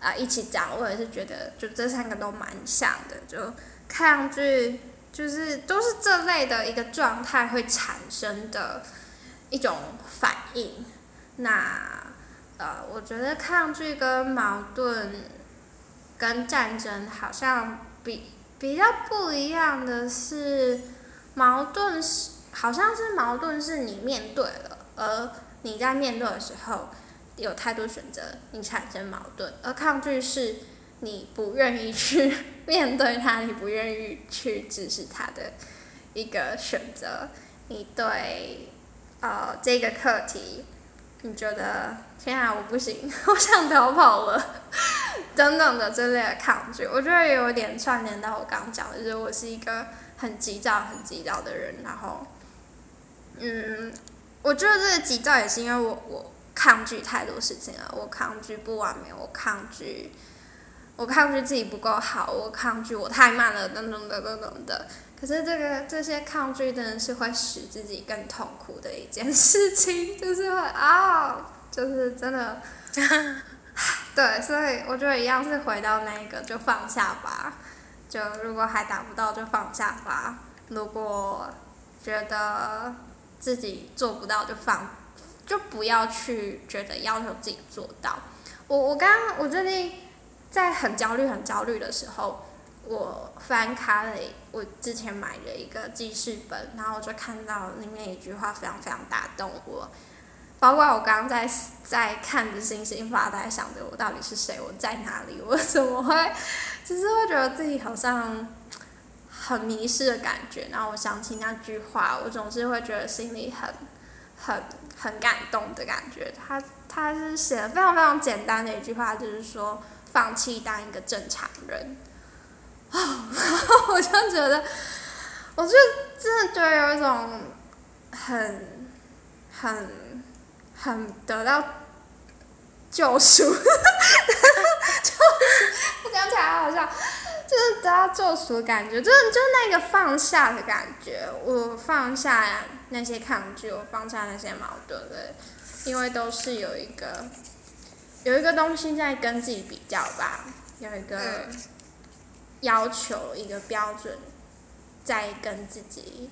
啊一起讲，我也是觉得就这三个都蛮像的，就抗拒。就是都是这类的一个状态会产生的一种反应。那呃，我觉得抗拒跟矛盾跟战争好像比比较不一样的是，矛盾是好像是矛盾是你面对了，而你在面对的时候有太多选择，你产生矛盾；而抗拒是。你不愿意去 面对它，你不愿意去直视它的一个选择。你对呃这个课题，你觉得天啊，我不行，我想逃跑了，等等的这类的抗拒，我觉得也有点串联到我刚刚讲的，就是我是一个很急躁、很急躁的人，然后，嗯，我觉得这个急躁也是因为我我抗拒太多事情了，我抗拒不完美，我抗拒，我抗拒自己不够好，我抗拒我太慢了，等等等等等的。可是这个这些抗拒真的是会使自己更痛苦的一件事情，就是会啊，就是真的。对，所以我觉得一样是回到那个，就放下吧。就如果还达不到，就放下吧。如果觉得自己做不到，就放，就不要去觉得要求自己做到。我我刚刚我最近在很焦虑、很焦虑的时候，我翻开了我之前买的一个记事本，然后我就看到里面一句话非常非常打动我。包括我刚刚在在看着星星发呆，想着我到底是谁，我在哪里，我怎么会，就是会觉得自己好像很迷失的感觉。然后我想起那句话，我总是会觉得心里很很很感动的感觉。他他是写的非常非常简单的一句话，就是说放弃当一个正常人。啊，我就觉得，我就真的觉得有一种很很。很得到救赎，救 赎，我讲起来好笑，就是得到救赎的感觉，就是就那个放下的感觉。我放下那些抗拒，我放下那些矛盾的，因为都是有一个有一个东西在跟自己比较吧，有一个要求，一个标准在跟自己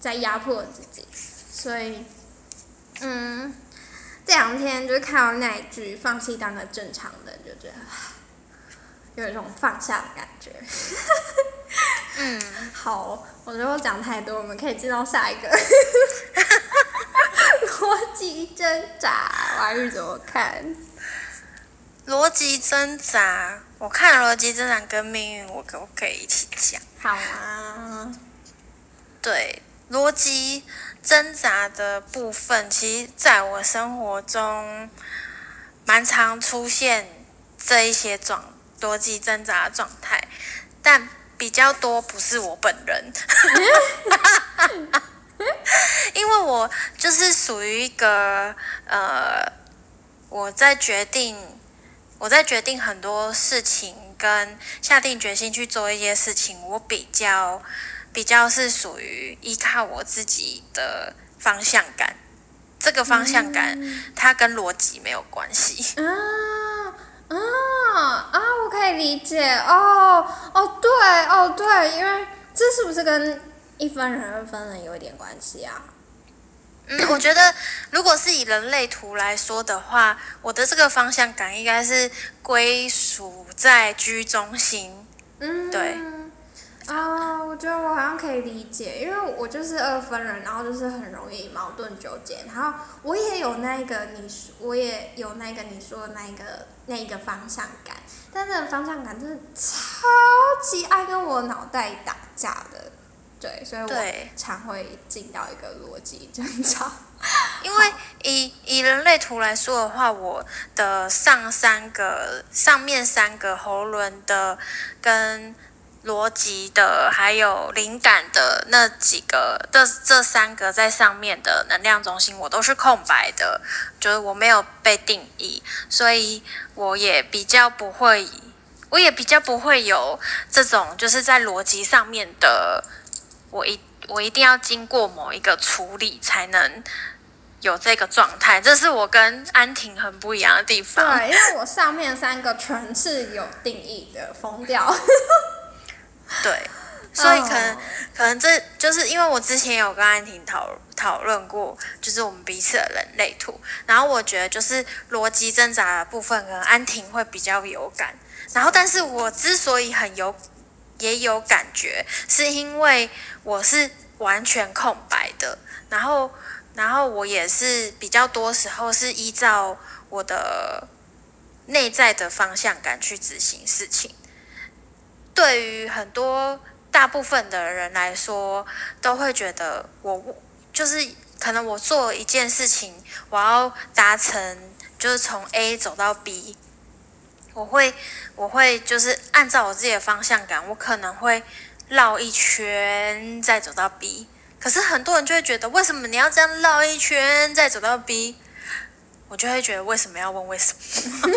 在压迫自己，所以嗯。这两天就是看到那一句“放弃当个正常人”，就觉得有一种放下的感觉。嗯，好，我觉得我讲太多，我们可以进到下一个。逻辑挣扎，王玉怎么看？逻辑挣扎，我看逻辑挣扎跟命运，我可不可以一起讲？好啊。对，逻辑。挣扎的部分，其实在我生活中蛮常出现这一些状逻辑挣扎的状态，但比较多不是我本人，因为我就是属于一个呃，我在决定我在决定很多事情跟下定决心去做一些事情，我比较。比较是属于依靠我自己的方向感，这个方向感它跟逻辑没有关系。啊啊啊！我可以理解哦哦对哦对，因为这是不是跟一分人二分人有一点关系啊？嗯，我觉得如果是以人类图来说的话，我的这个方向感应该是归属在居中心。嗯，对。啊，我觉得我好像可以理解，因为我就是二分人，然后就是很容易矛盾纠结，然后我也有那个你说，我也有那个你说的那个那一个方向感，但那个方向感真的超级爱跟我脑袋打架的，对，所以我常会进到一个逻辑争吵。因为以以人类图来说的话，我的上三个上面三个喉轮的跟。逻辑的，还有灵感的那几个，这这三个在上面的能量中心，我都是空白的，就是我没有被定义，所以我也比较不会，我也比较不会有这种就是在逻辑上面的，我一我一定要经过某一个处理才能有这个状态，这是我跟安婷很不一样的地方。对，因为我上面三个全是有定义的，疯掉。对，所以可能可能这就是因为我之前有跟安婷讨讨论过，就是我们彼此的人类图，然后我觉得就是逻辑挣扎的部分，可能安婷会比较有感，然后但是我之所以很有也有感觉，是因为我是完全空白的，然后然后我也是比较多时候是依照我的内在的方向感去执行事情。对于很多大部分的人来说，都会觉得我就是可能我做一件事情，我要达成就是从 A 走到 B，我会我会就是按照我自己的方向感，我可能会绕一圈再走到 B。可是很多人就会觉得，为什么你要这样绕一圈再走到 B？我就会觉得为什么要问为什么？就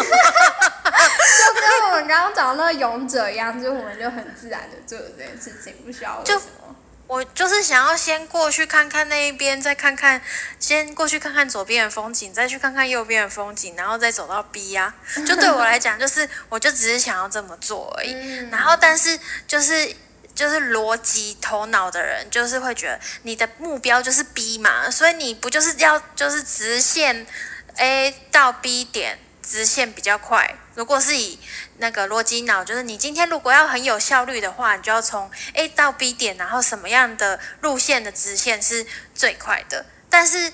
跟我们刚刚讲那个勇者一样，就我们就很自然的做这件事情，不需要为什么。我就是想要先过去看看那一边，再看看，先过去看看左边的风景，再去看看右边的风景，然后再走到 B 呀。就对我来讲，就是我就只是想要这么做而已。然后，但是就是就是逻辑头脑的人，就是会觉得你的目标就是 B 嘛，所以你不就是要就是直线 A 到 B 点。直线比较快。如果是以那个逻辑脑，就是你今天如果要很有效率的话，你就要从 A 到 B 点，然后什么样的路线的直线是最快的？但是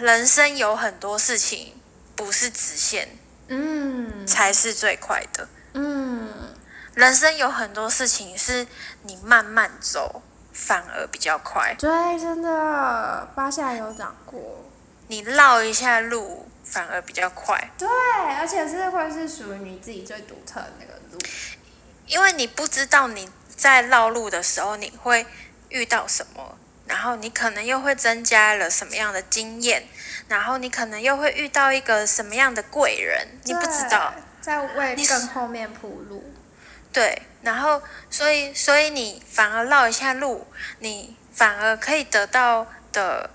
人生有很多事情不是直线，嗯，才是最快的。嗯，人生有很多事情是你慢慢走反而比较快。对，真的，八下有讲过，你绕一下路。反而比较快，对，而且是会是属于你自己最独特的那个路，因为你不知道你在绕路的时候你会遇到什么，然后你可能又会增加了什么样的经验，然后你可能又会遇到一个什么样的贵人，你不知道，在为更后面铺路，对，然后所以所以你反而绕一下路，你反而可以得到的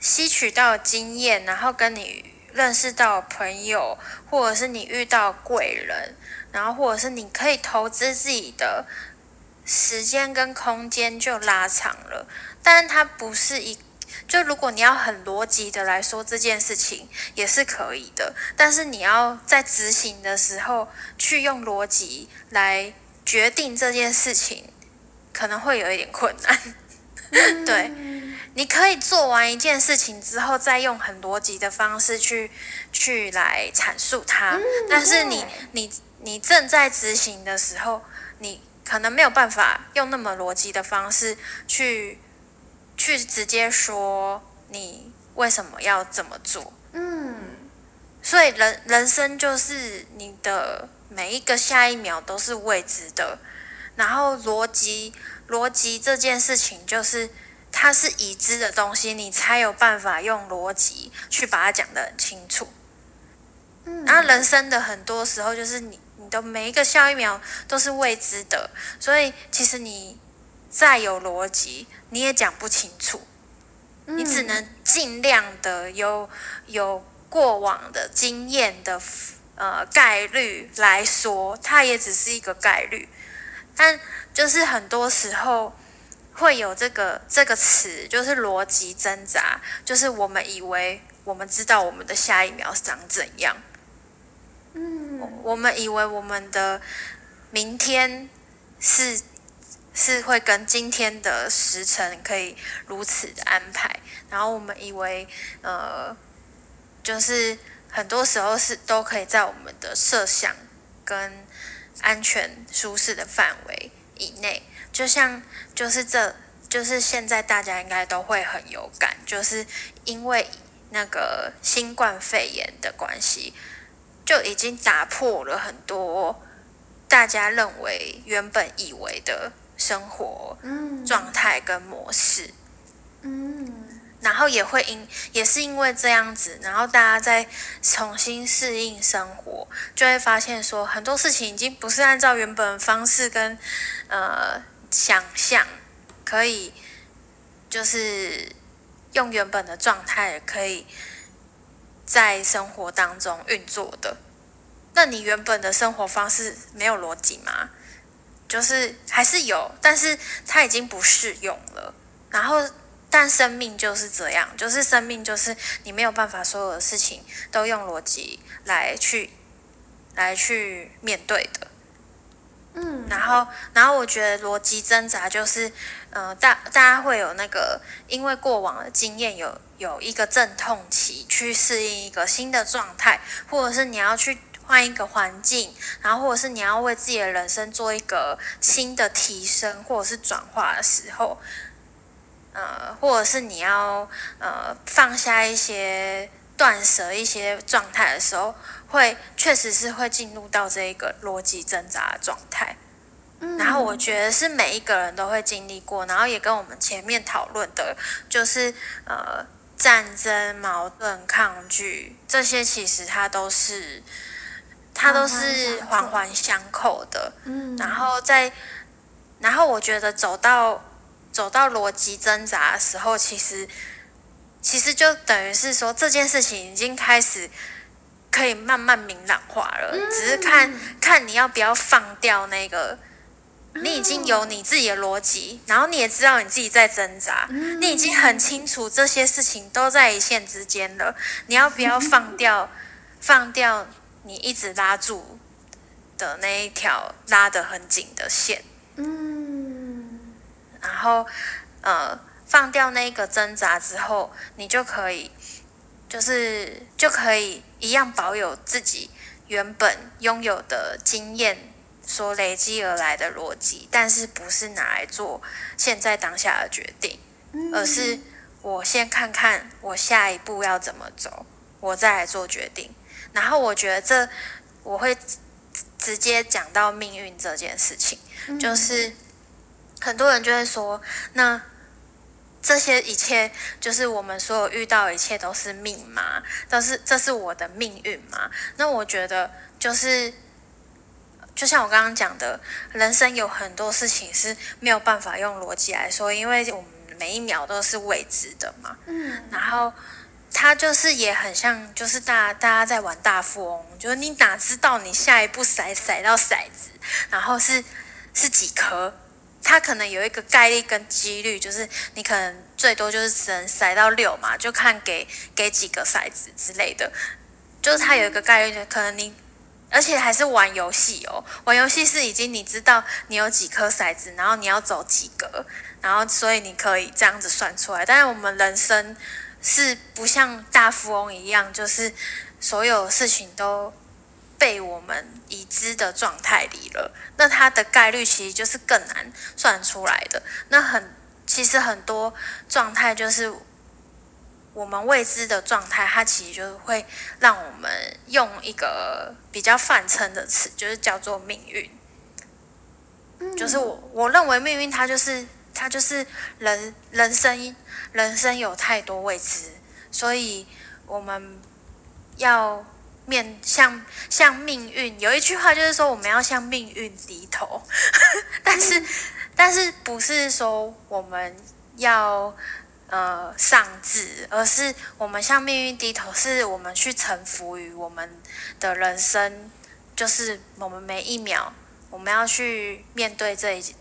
吸取到经验，然后跟你。认识到朋友，或者是你遇到贵人，然后或者是你可以投资自己的时间跟空间就拉长了。但是它不是一，就如果你要很逻辑的来说这件事情也是可以的，但是你要在执行的时候去用逻辑来决定这件事情，可能会有一点困难。对。你可以做完一件事情之后，再用很逻辑的方式去去来阐述它。但是你你你正在执行的时候，你可能没有办法用那么逻辑的方式去去直接说你为什么要这么做。嗯，所以人人生就是你的每一个下一秒都是未知的，然后逻辑逻辑这件事情就是。它是已知的东西，你才有办法用逻辑去把它讲得很清楚。嗯，然后人生的很多时候就是你你的每一个下一秒都是未知的，所以其实你再有逻辑，你也讲不清楚。你只能尽量的有有过往的经验的呃概率来说，它也只是一个概率，但就是很多时候。会有这个这个词，就是逻辑挣扎，就是我们以为我们知道我们的下一秒长怎样，嗯，我们以为我们的明天是是会跟今天的时辰可以如此的安排，然后我们以为呃，就是很多时候是都可以在我们的设想跟安全舒适的范围以内。就像，就是这，就是现在大家应该都会很有感，就是因为那个新冠肺炎的关系，就已经打破了很多大家认为原本以为的生活状态跟模式。嗯。然后也会因也是因为这样子，然后大家在重新适应生活，就会发现说很多事情已经不是按照原本方式跟呃。想象可以，就是用原本的状态，可以在生活当中运作的。那你原本的生活方式没有逻辑吗？就是还是有，但是它已经不适用了。然后，但生命就是这样，就是生命就是你没有办法所有的事情都用逻辑来去来去面对的。嗯，然后，然后我觉得逻辑挣扎就是，呃，大大家会有那个，因为过往的经验有有一个阵痛期，去适应一个新的状态，或者是你要去换一个环境，然后或者是你要为自己的人生做一个新的提升或者是转化的时候，呃，或者是你要呃放下一些断舍一些状态的时候，会确实是会进入到这一个逻辑挣扎的状态。然后我觉得是每一个人都会经历过，然后也跟我们前面讨论的，就是呃战争、矛盾、抗拒这些，其实它都是它都是环环相扣的。嗯，然后在然后我觉得走到走到逻辑挣扎的时候，其实其实就等于是说这件事情已经开始可以慢慢明朗化了，只是看看你要不要放掉那个。你已经有你自己的逻辑，然后你也知道你自己在挣扎，你已经很清楚这些事情都在一线之间了。你要不要放掉，放掉你一直拉住的那一条拉得很紧的线？嗯，然后呃，放掉那个挣扎之后，你就可以，就是就可以一样保有自己原本拥有的经验。所累积而来的逻辑，但是不是拿来做现在当下的决定，而是我先看看我下一步要怎么走，我再来做决定。然后我觉得这我会直接讲到命运这件事情，就是很多人就会说，那这些一切就是我们所有遇到一切都是命吗？都是这是我的命运吗？那我觉得就是。就像我刚刚讲的，人生有很多事情是没有办法用逻辑来说，因为我们每一秒都是未知的嘛。嗯。然后，他就是也很像，就是大大家在玩大富翁，就是你哪知道你下一步骰骰到骰子，然后是是几颗？它可能有一个概率跟几率，就是你可能最多就是只能塞到六嘛，就看给给几个骰子之类的，就是它有一个概率，可能你。而且还是玩游戏哦，玩游戏是已经你知道你有几颗骰子，然后你要走几格，然后所以你可以这样子算出来。但是我们人生是不像大富翁一样，就是所有事情都被我们已知的状态里了，那它的概率其实就是更难算出来的。那很其实很多状态就是。我们未知的状态，它其实就会让我们用一个比较泛称的词，就是叫做命运。就是我我认为命运，它就是它就是人人生人生有太多未知，所以我们要面向向命运。有一句话就是说，我们要向命运低头，但是但是不是说我们要。呃，上智，而是我们向命运低头，是我们去臣服于我们的人生，就是我们每一秒，我们要去面对这一，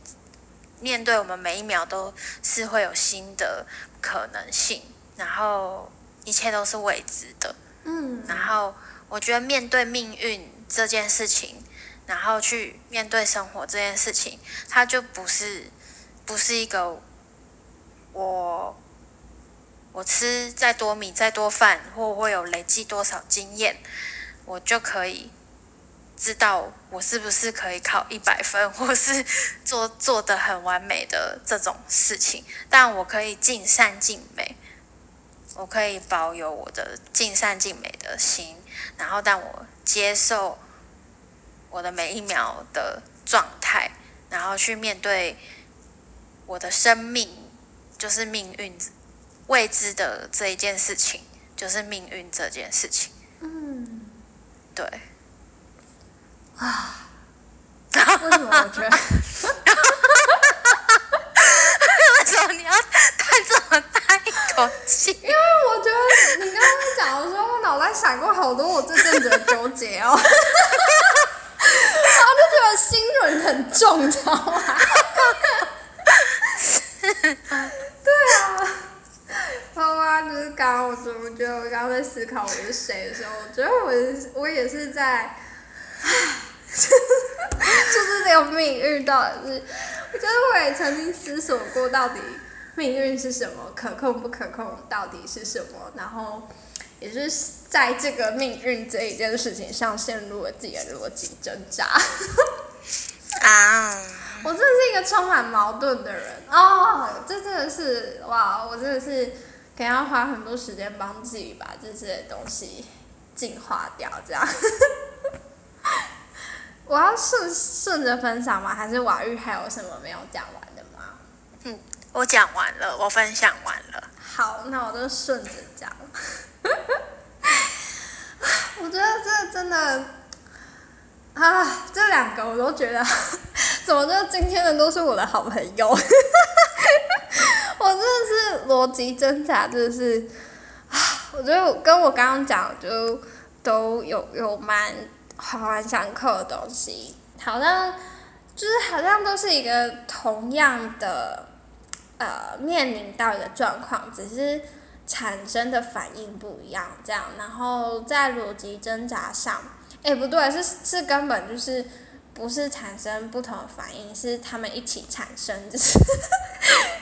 面对我们每一秒都是会有新的可能性，然后一切都是未知的，嗯，然后我觉得面对命运这件事情，然后去面对生活这件事情，它就不是，不是一个我。我吃再多米、再多饭，或会有累积多少经验，我就可以知道我是不是可以考一百分，或是做做的很完美的这种事情。但我可以尽善尽美，我可以保有我的尽善尽美的心，然后但我接受我的每一秒的状态，然后去面对我的生命，就是命运。未知的这一件事情，就是命运这件事情。嗯，对。啊？为什么我觉得？为什么你要叹这么大一口气？因为我觉得你刚刚讲的时候，我脑袋闪过好多我这阵子的纠结哦。然后就觉得心轮很重，你知道吗？对啊。好啊，就是刚刚我怎么觉得我刚刚在思考我是谁的时候，我觉得我我也是在，就是这个命运到底是，我觉得我也曾经思索过到底命运是什么，可控不可控到底是什么，然后也是在这个命运这一件事情上陷入了自己的逻辑挣扎。啊，我真的是一个充满矛盾的人哦，这真的是哇，我真的是。可能要花很多时间帮自己把这些东西净化掉，这样。我要顺顺着分享吗？还是瓦玉还有什么没有讲完的吗？嗯，我讲完了，我分享完了。好，那我就顺着讲。我觉得这真的啊，这两个我都觉得，怎么就今天的都是我的好朋友？我真的是逻辑挣扎，真的是啊！我觉得跟我刚刚讲就都有有蛮环环相扣的东西，好像就是好像都是一个同样的呃面临到一个状况，只是产生的反应不一样，这样，然后在逻辑挣扎上，哎，不对，是是根本就是不是产生不同的反应，是他们一起产生，就是。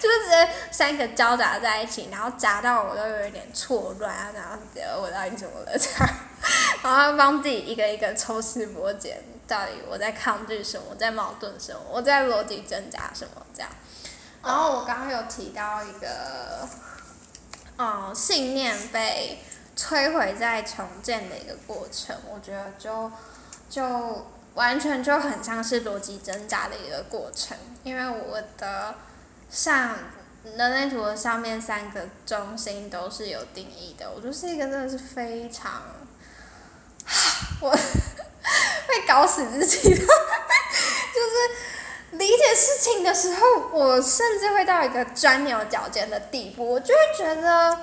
就是直接三个交杂在一起，然后夹到我都有一点错乱啊，然后觉得我到底怎么了这样，然后帮自己一个一个抽丝剥茧，到底我在抗拒什么，我在矛盾什么，我在逻辑挣扎什么这样。然后我刚刚有提到一个，嗯，信念被摧毁再重建的一个过程，我觉得就就完全就很像是逻辑挣扎的一个过程，因为我的。上人类图的上面三个中心都是有定义的，我就是一个真的是非常，我 会搞死自己的，就是理解事情的时候，我甚至会到一个钻牛角尖的地步，我就会觉得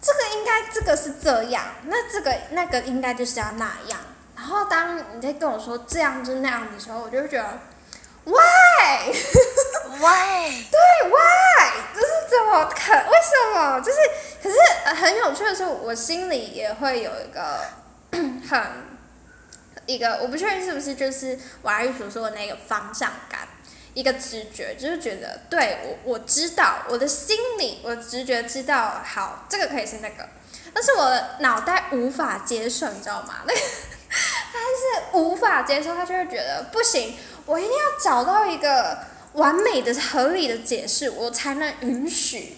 这个应该这个是这样，那这个那个应该就是要那样，然后当你在跟我说这样就那样的时候，我就会觉得。Why？Why？对，Why？就是怎么可？为什么？就是，可是很有趣的是，我心里也会有一个 很一个，我不确定是不是就是瓦玉所说的那个方向感，一个直觉，就是觉得对我我知道，我的心里我直觉知道，好，这个可以是那个，但是我的脑袋无法接受，你知道吗？那个他是无法接受，他就会觉得不行。我一定要找到一个完美的、合理的解释，我才能允许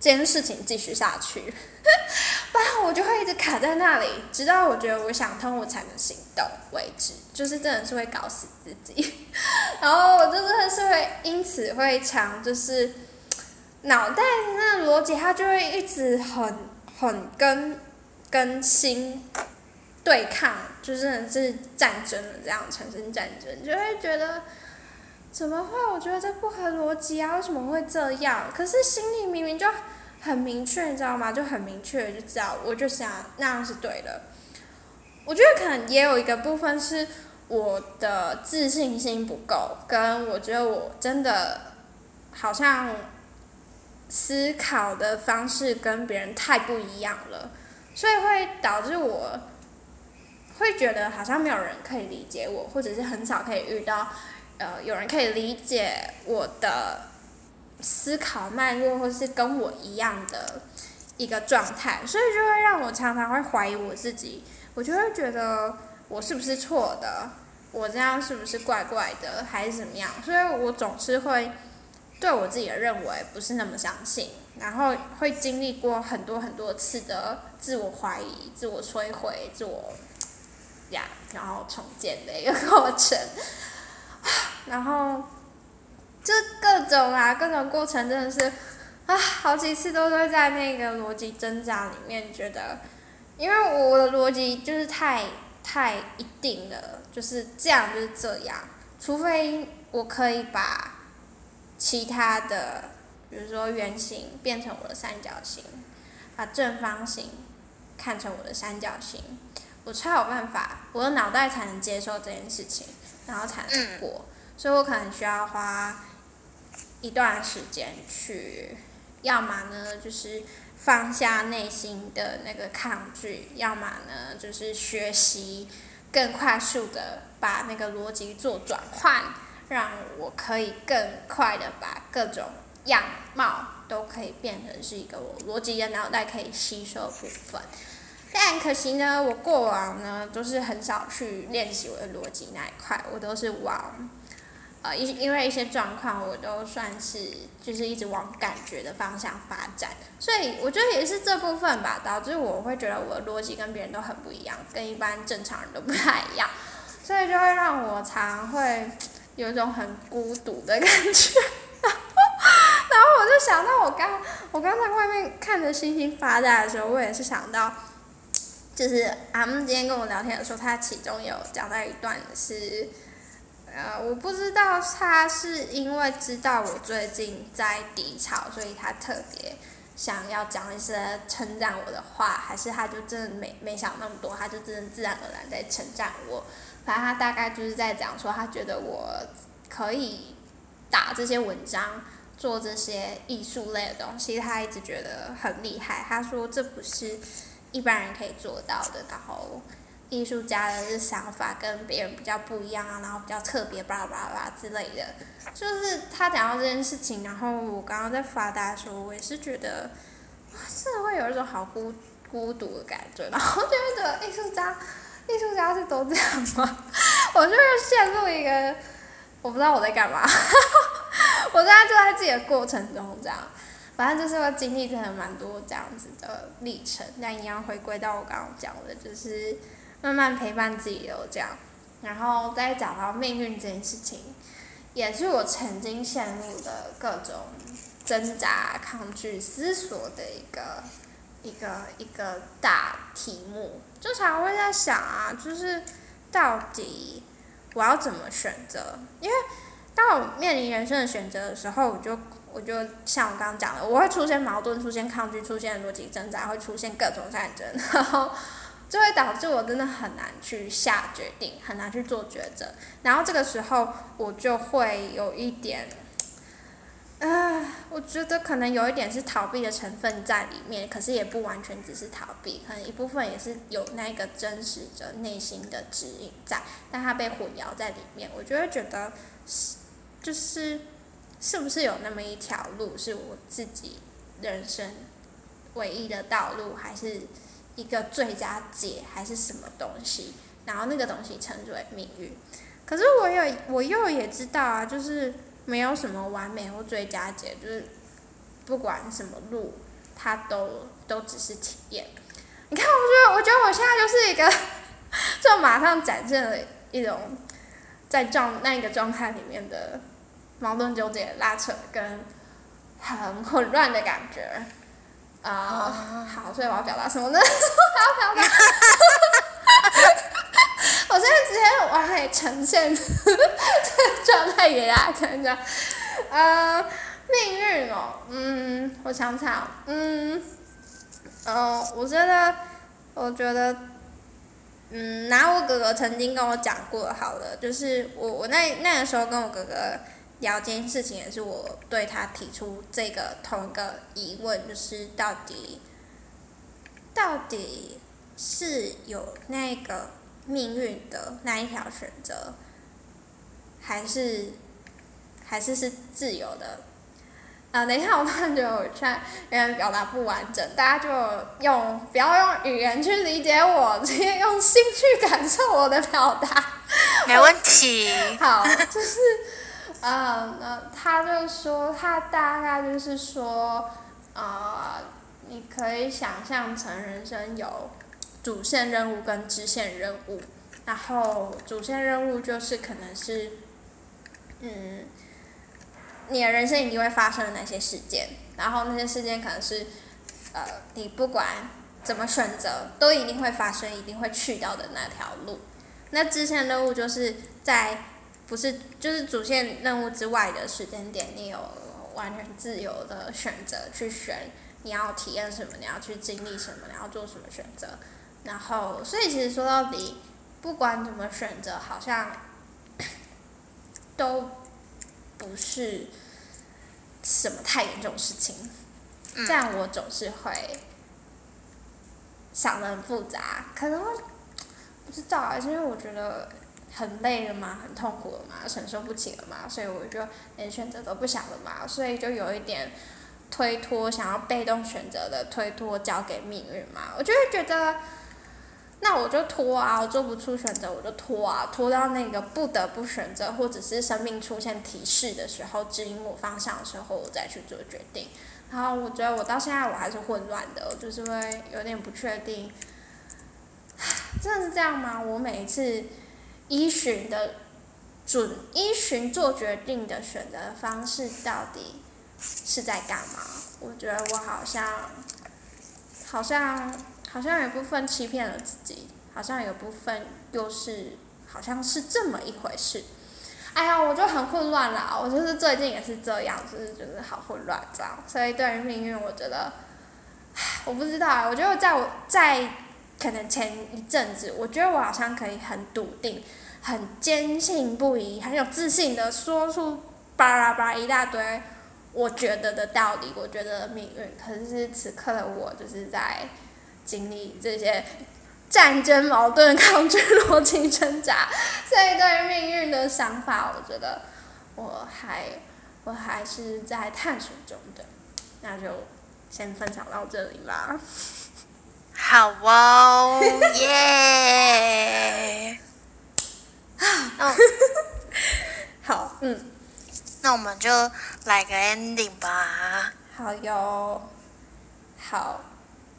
这件事情继续下去。不然我就会一直卡在那里，直到我觉得我想通，我才能行动为止。就是真的是会搞死自己。然后我真的是会因此会强，就是脑袋那逻辑，它就会一直很很跟跟心。对抗就真的是战争了，这样产生战争，就会觉得怎么会？我觉得这不合逻辑啊！为什么会这样？可是心里明明就很明确，你知道吗？就很明确就知道，我就想那样是对的。我觉得可能也有一个部分是我的自信心不够，跟我觉得我真的好像思考的方式跟别人太不一样了，所以会导致我。会觉得好像没有人可以理解我，或者是很少可以遇到，呃，有人可以理解我的思考脉络，或是跟我一样的一个状态，所以就会让我常常会怀疑我自己，我就会觉得我是不是错的，我这样是不是怪怪的，还是怎么样？所以我总是会对我自己的认为不是那么相信，然后会经历过很多很多次的自我怀疑、自我摧毁、自我。呀，然后重建的一个过程，然后就各种啊，各种过程真的是啊，好几次都会在那个逻辑挣扎里面觉得，因为我的逻辑就是太太一定了，就是这样就是这样，除非我可以把其他的，比如说圆形变成我的三角形，把正方形看成我的三角形。我才有办法，我的脑袋才能接受这件事情，然后才能过。所以我可能需要花一段时间去，要么呢就是放下内心的那个抗拒，要么呢就是学习更快速的把那个逻辑做转换，让我可以更快的把各种样貌都可以变成是一个我逻辑的脑袋可以吸收部分。但可惜呢，我过往呢都是很少去练习我的逻辑那一块，我都是往呃，因因为一些状况，我都算是就是一直往感觉的方向发展，所以我觉得也是这部分吧，导致我会觉得我的逻辑跟别人都很不一样，跟一般正常人都不太一样，所以就会让我常会有一种很孤独的感觉。然后我就想到我刚我刚在外面看着星星发呆的时候，我也是想到，就是阿木今天跟我聊天的时候，他其中有讲到一段是。呃，我不知道他是因为知道我最近在低潮，所以他特别想要讲一些称赞我的话，还是他就真的没没想那么多，他就真的自然而然在称赞我。反正他大概就是在讲说，他觉得我可以打这些文章，做这些艺术类的东西，他一直觉得很厉害。他说这不是一般人可以做到的，然后。艺术家的想法跟别人比较不一样啊，然后比较特别，巴拉巴拉之类的。就是他讲到这件事情，然后我刚刚在发呆的时候，我也是觉得，是会有一种好孤孤独的感觉，然后就觉得艺术家，艺术家是都这样吗？我就是陷入一个，我不知道我在干嘛，我现在就在自己的过程中这样，反正就是会经历真的蛮多这样子的历程，但一样回归到我刚刚讲的，就是。慢慢陪伴自己，这样，然后再讲到命运这件事情，也是我曾经陷入的各种挣扎、抗拒、思索的一个一个一个大题目。就常会在想啊，就是到底我要怎么选择？因为当我面临人生的选择的时候，我就我就像我刚刚讲的，我会出现矛盾，出现抗拒，出现逻辑挣扎，会出现各种战争，然后。就会导致我真的很难去下决定，很难去做抉择。然后这个时候，我就会有一点，啊，我觉得可能有一点是逃避的成分在里面，可是也不完全只是逃避，可能一部分也是有那个真实的内心的指引在，但它被混淆在里面。我就会觉得，是，就是是不是有那么一条路是我自己人生唯一的道路，还是？一个最佳解还是什么东西，然后那个东西称之为命运。可是我有我又也知道啊，就是没有什么完美或最佳解，就是不管什么路，它都都只是体验。你看，我觉得我觉得我现在就是一个，就马上展现了一种在状那个状态里面的矛盾纠结、拉扯跟很混乱的感觉。啊，好，所以我要表达什么呢？我要表达，我现在直接完美呈现这个状态给大家看，一下。呃，命运哦，嗯，我想想，嗯，嗯，我觉得，我觉得，嗯，拿我哥哥曾经跟我讲过好了，就是我我那那个时候跟我哥哥。聊这件事情也是我对他提出这个同一个疑问，就是到底，到底是有那个命运的那一条选择，还是还是是自由的？啊，等一下，我突然觉得我现在有点表达不完整，大家就用不要用语言去理解我，直接用心去感受我的表达。没问题。好，就是。嗯，那他就说，他大概就是说，啊，你可以想象成人生有主线任务跟支线任务，然后主线任务就是可能是，嗯，你的人生一定会发生的那些事件，然后那些事件可能是，呃，你不管怎么选择，都一定会发生，一定会去到的那条路。那支线任务就是在。不是，就是主线任务之外的时间点，你有完全自由的选择去选你要体验什么，你要去经历什么，你要做什么选择。然后，所以其实说到底，不管怎么选择，好像 都不是什么太严重的事情。这样我总是会想的很复杂，可能不知道啊，因为我觉得。很累了嘛，很痛苦了嘛，承受不起了嘛，所以我就连选择都不想了嘛，所以就有一点推脱，想要被动选择的推脱交给命运嘛，我就会觉得，那我就拖啊，我做不出选择我就拖啊，拖到那个不得不选择，或者是生命出现提示的时候，指引我方向的时候，我再去做决定。然后我觉得我到现在我还是混乱的，我就是会有点不确定，真的是这样吗？我每一次依循的准依循做决定的选择方式到底是在干嘛？我觉得我好像好像好像有部分欺骗了自己，好像有部分又是好像是这么一回事。哎呀，我就很混乱啦！我就是最近也是这样，就是就是好混乱这样。所以对于命运，我觉得，我不知道。我觉得在我在可能前一阵子，我觉得我好像可以很笃定、很坚信不疑、很有自信的说出巴拉巴拉一大堆我觉得的道理，我觉得命运。可是此刻的我，就是在经历这些。战争、矛盾、抗拒、逻辑挣扎，所以对于命运的想法，我觉得我还我还是在探索中的，那就先分享到这里吧。好哦，耶！啊，好，嗯，那我们就来个 ending 吧。好哟，好，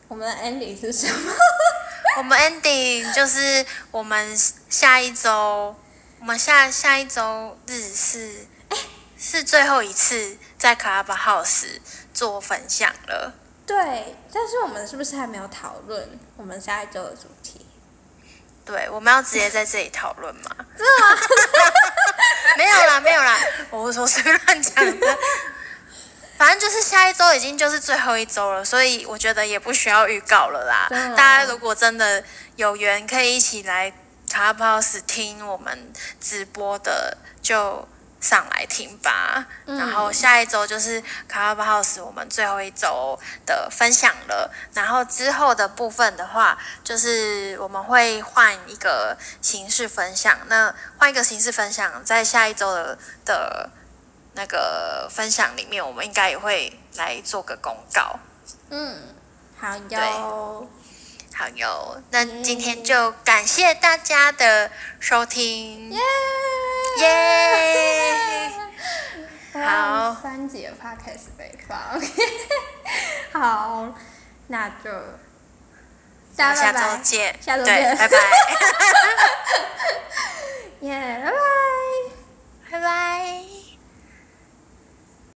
我们的 ending 是什么？我们 ending 就是我们下一周，我们下下一周日是是最后一次在 Club House 做分享了。对，但是我们是不是还没有讨论我们下一周的主题？对，我们要直接在这里讨论吗？真的吗？没有啦，没有啦，我说随便乱讲的。反正就是下一周已经就是最后一周了，所以我觉得也不需要预告了啦。大家如果真的有缘，可以一起来卡巴 house 听我们直播的，就上来听吧。然后下一周就是卡巴 house 我们最后一周的分享了。然后之后的部分的话，就是我们会换一个形式分享。那换一个形式分享，在下一周的的。那个分享里面，我们应该也会来做个公告。嗯，好哟，朋友。那今天就感谢大家的收听，耶！好，三集的开始北方，好，那就大家下周见，下周见，拜拜，耶，拜拜，拜拜。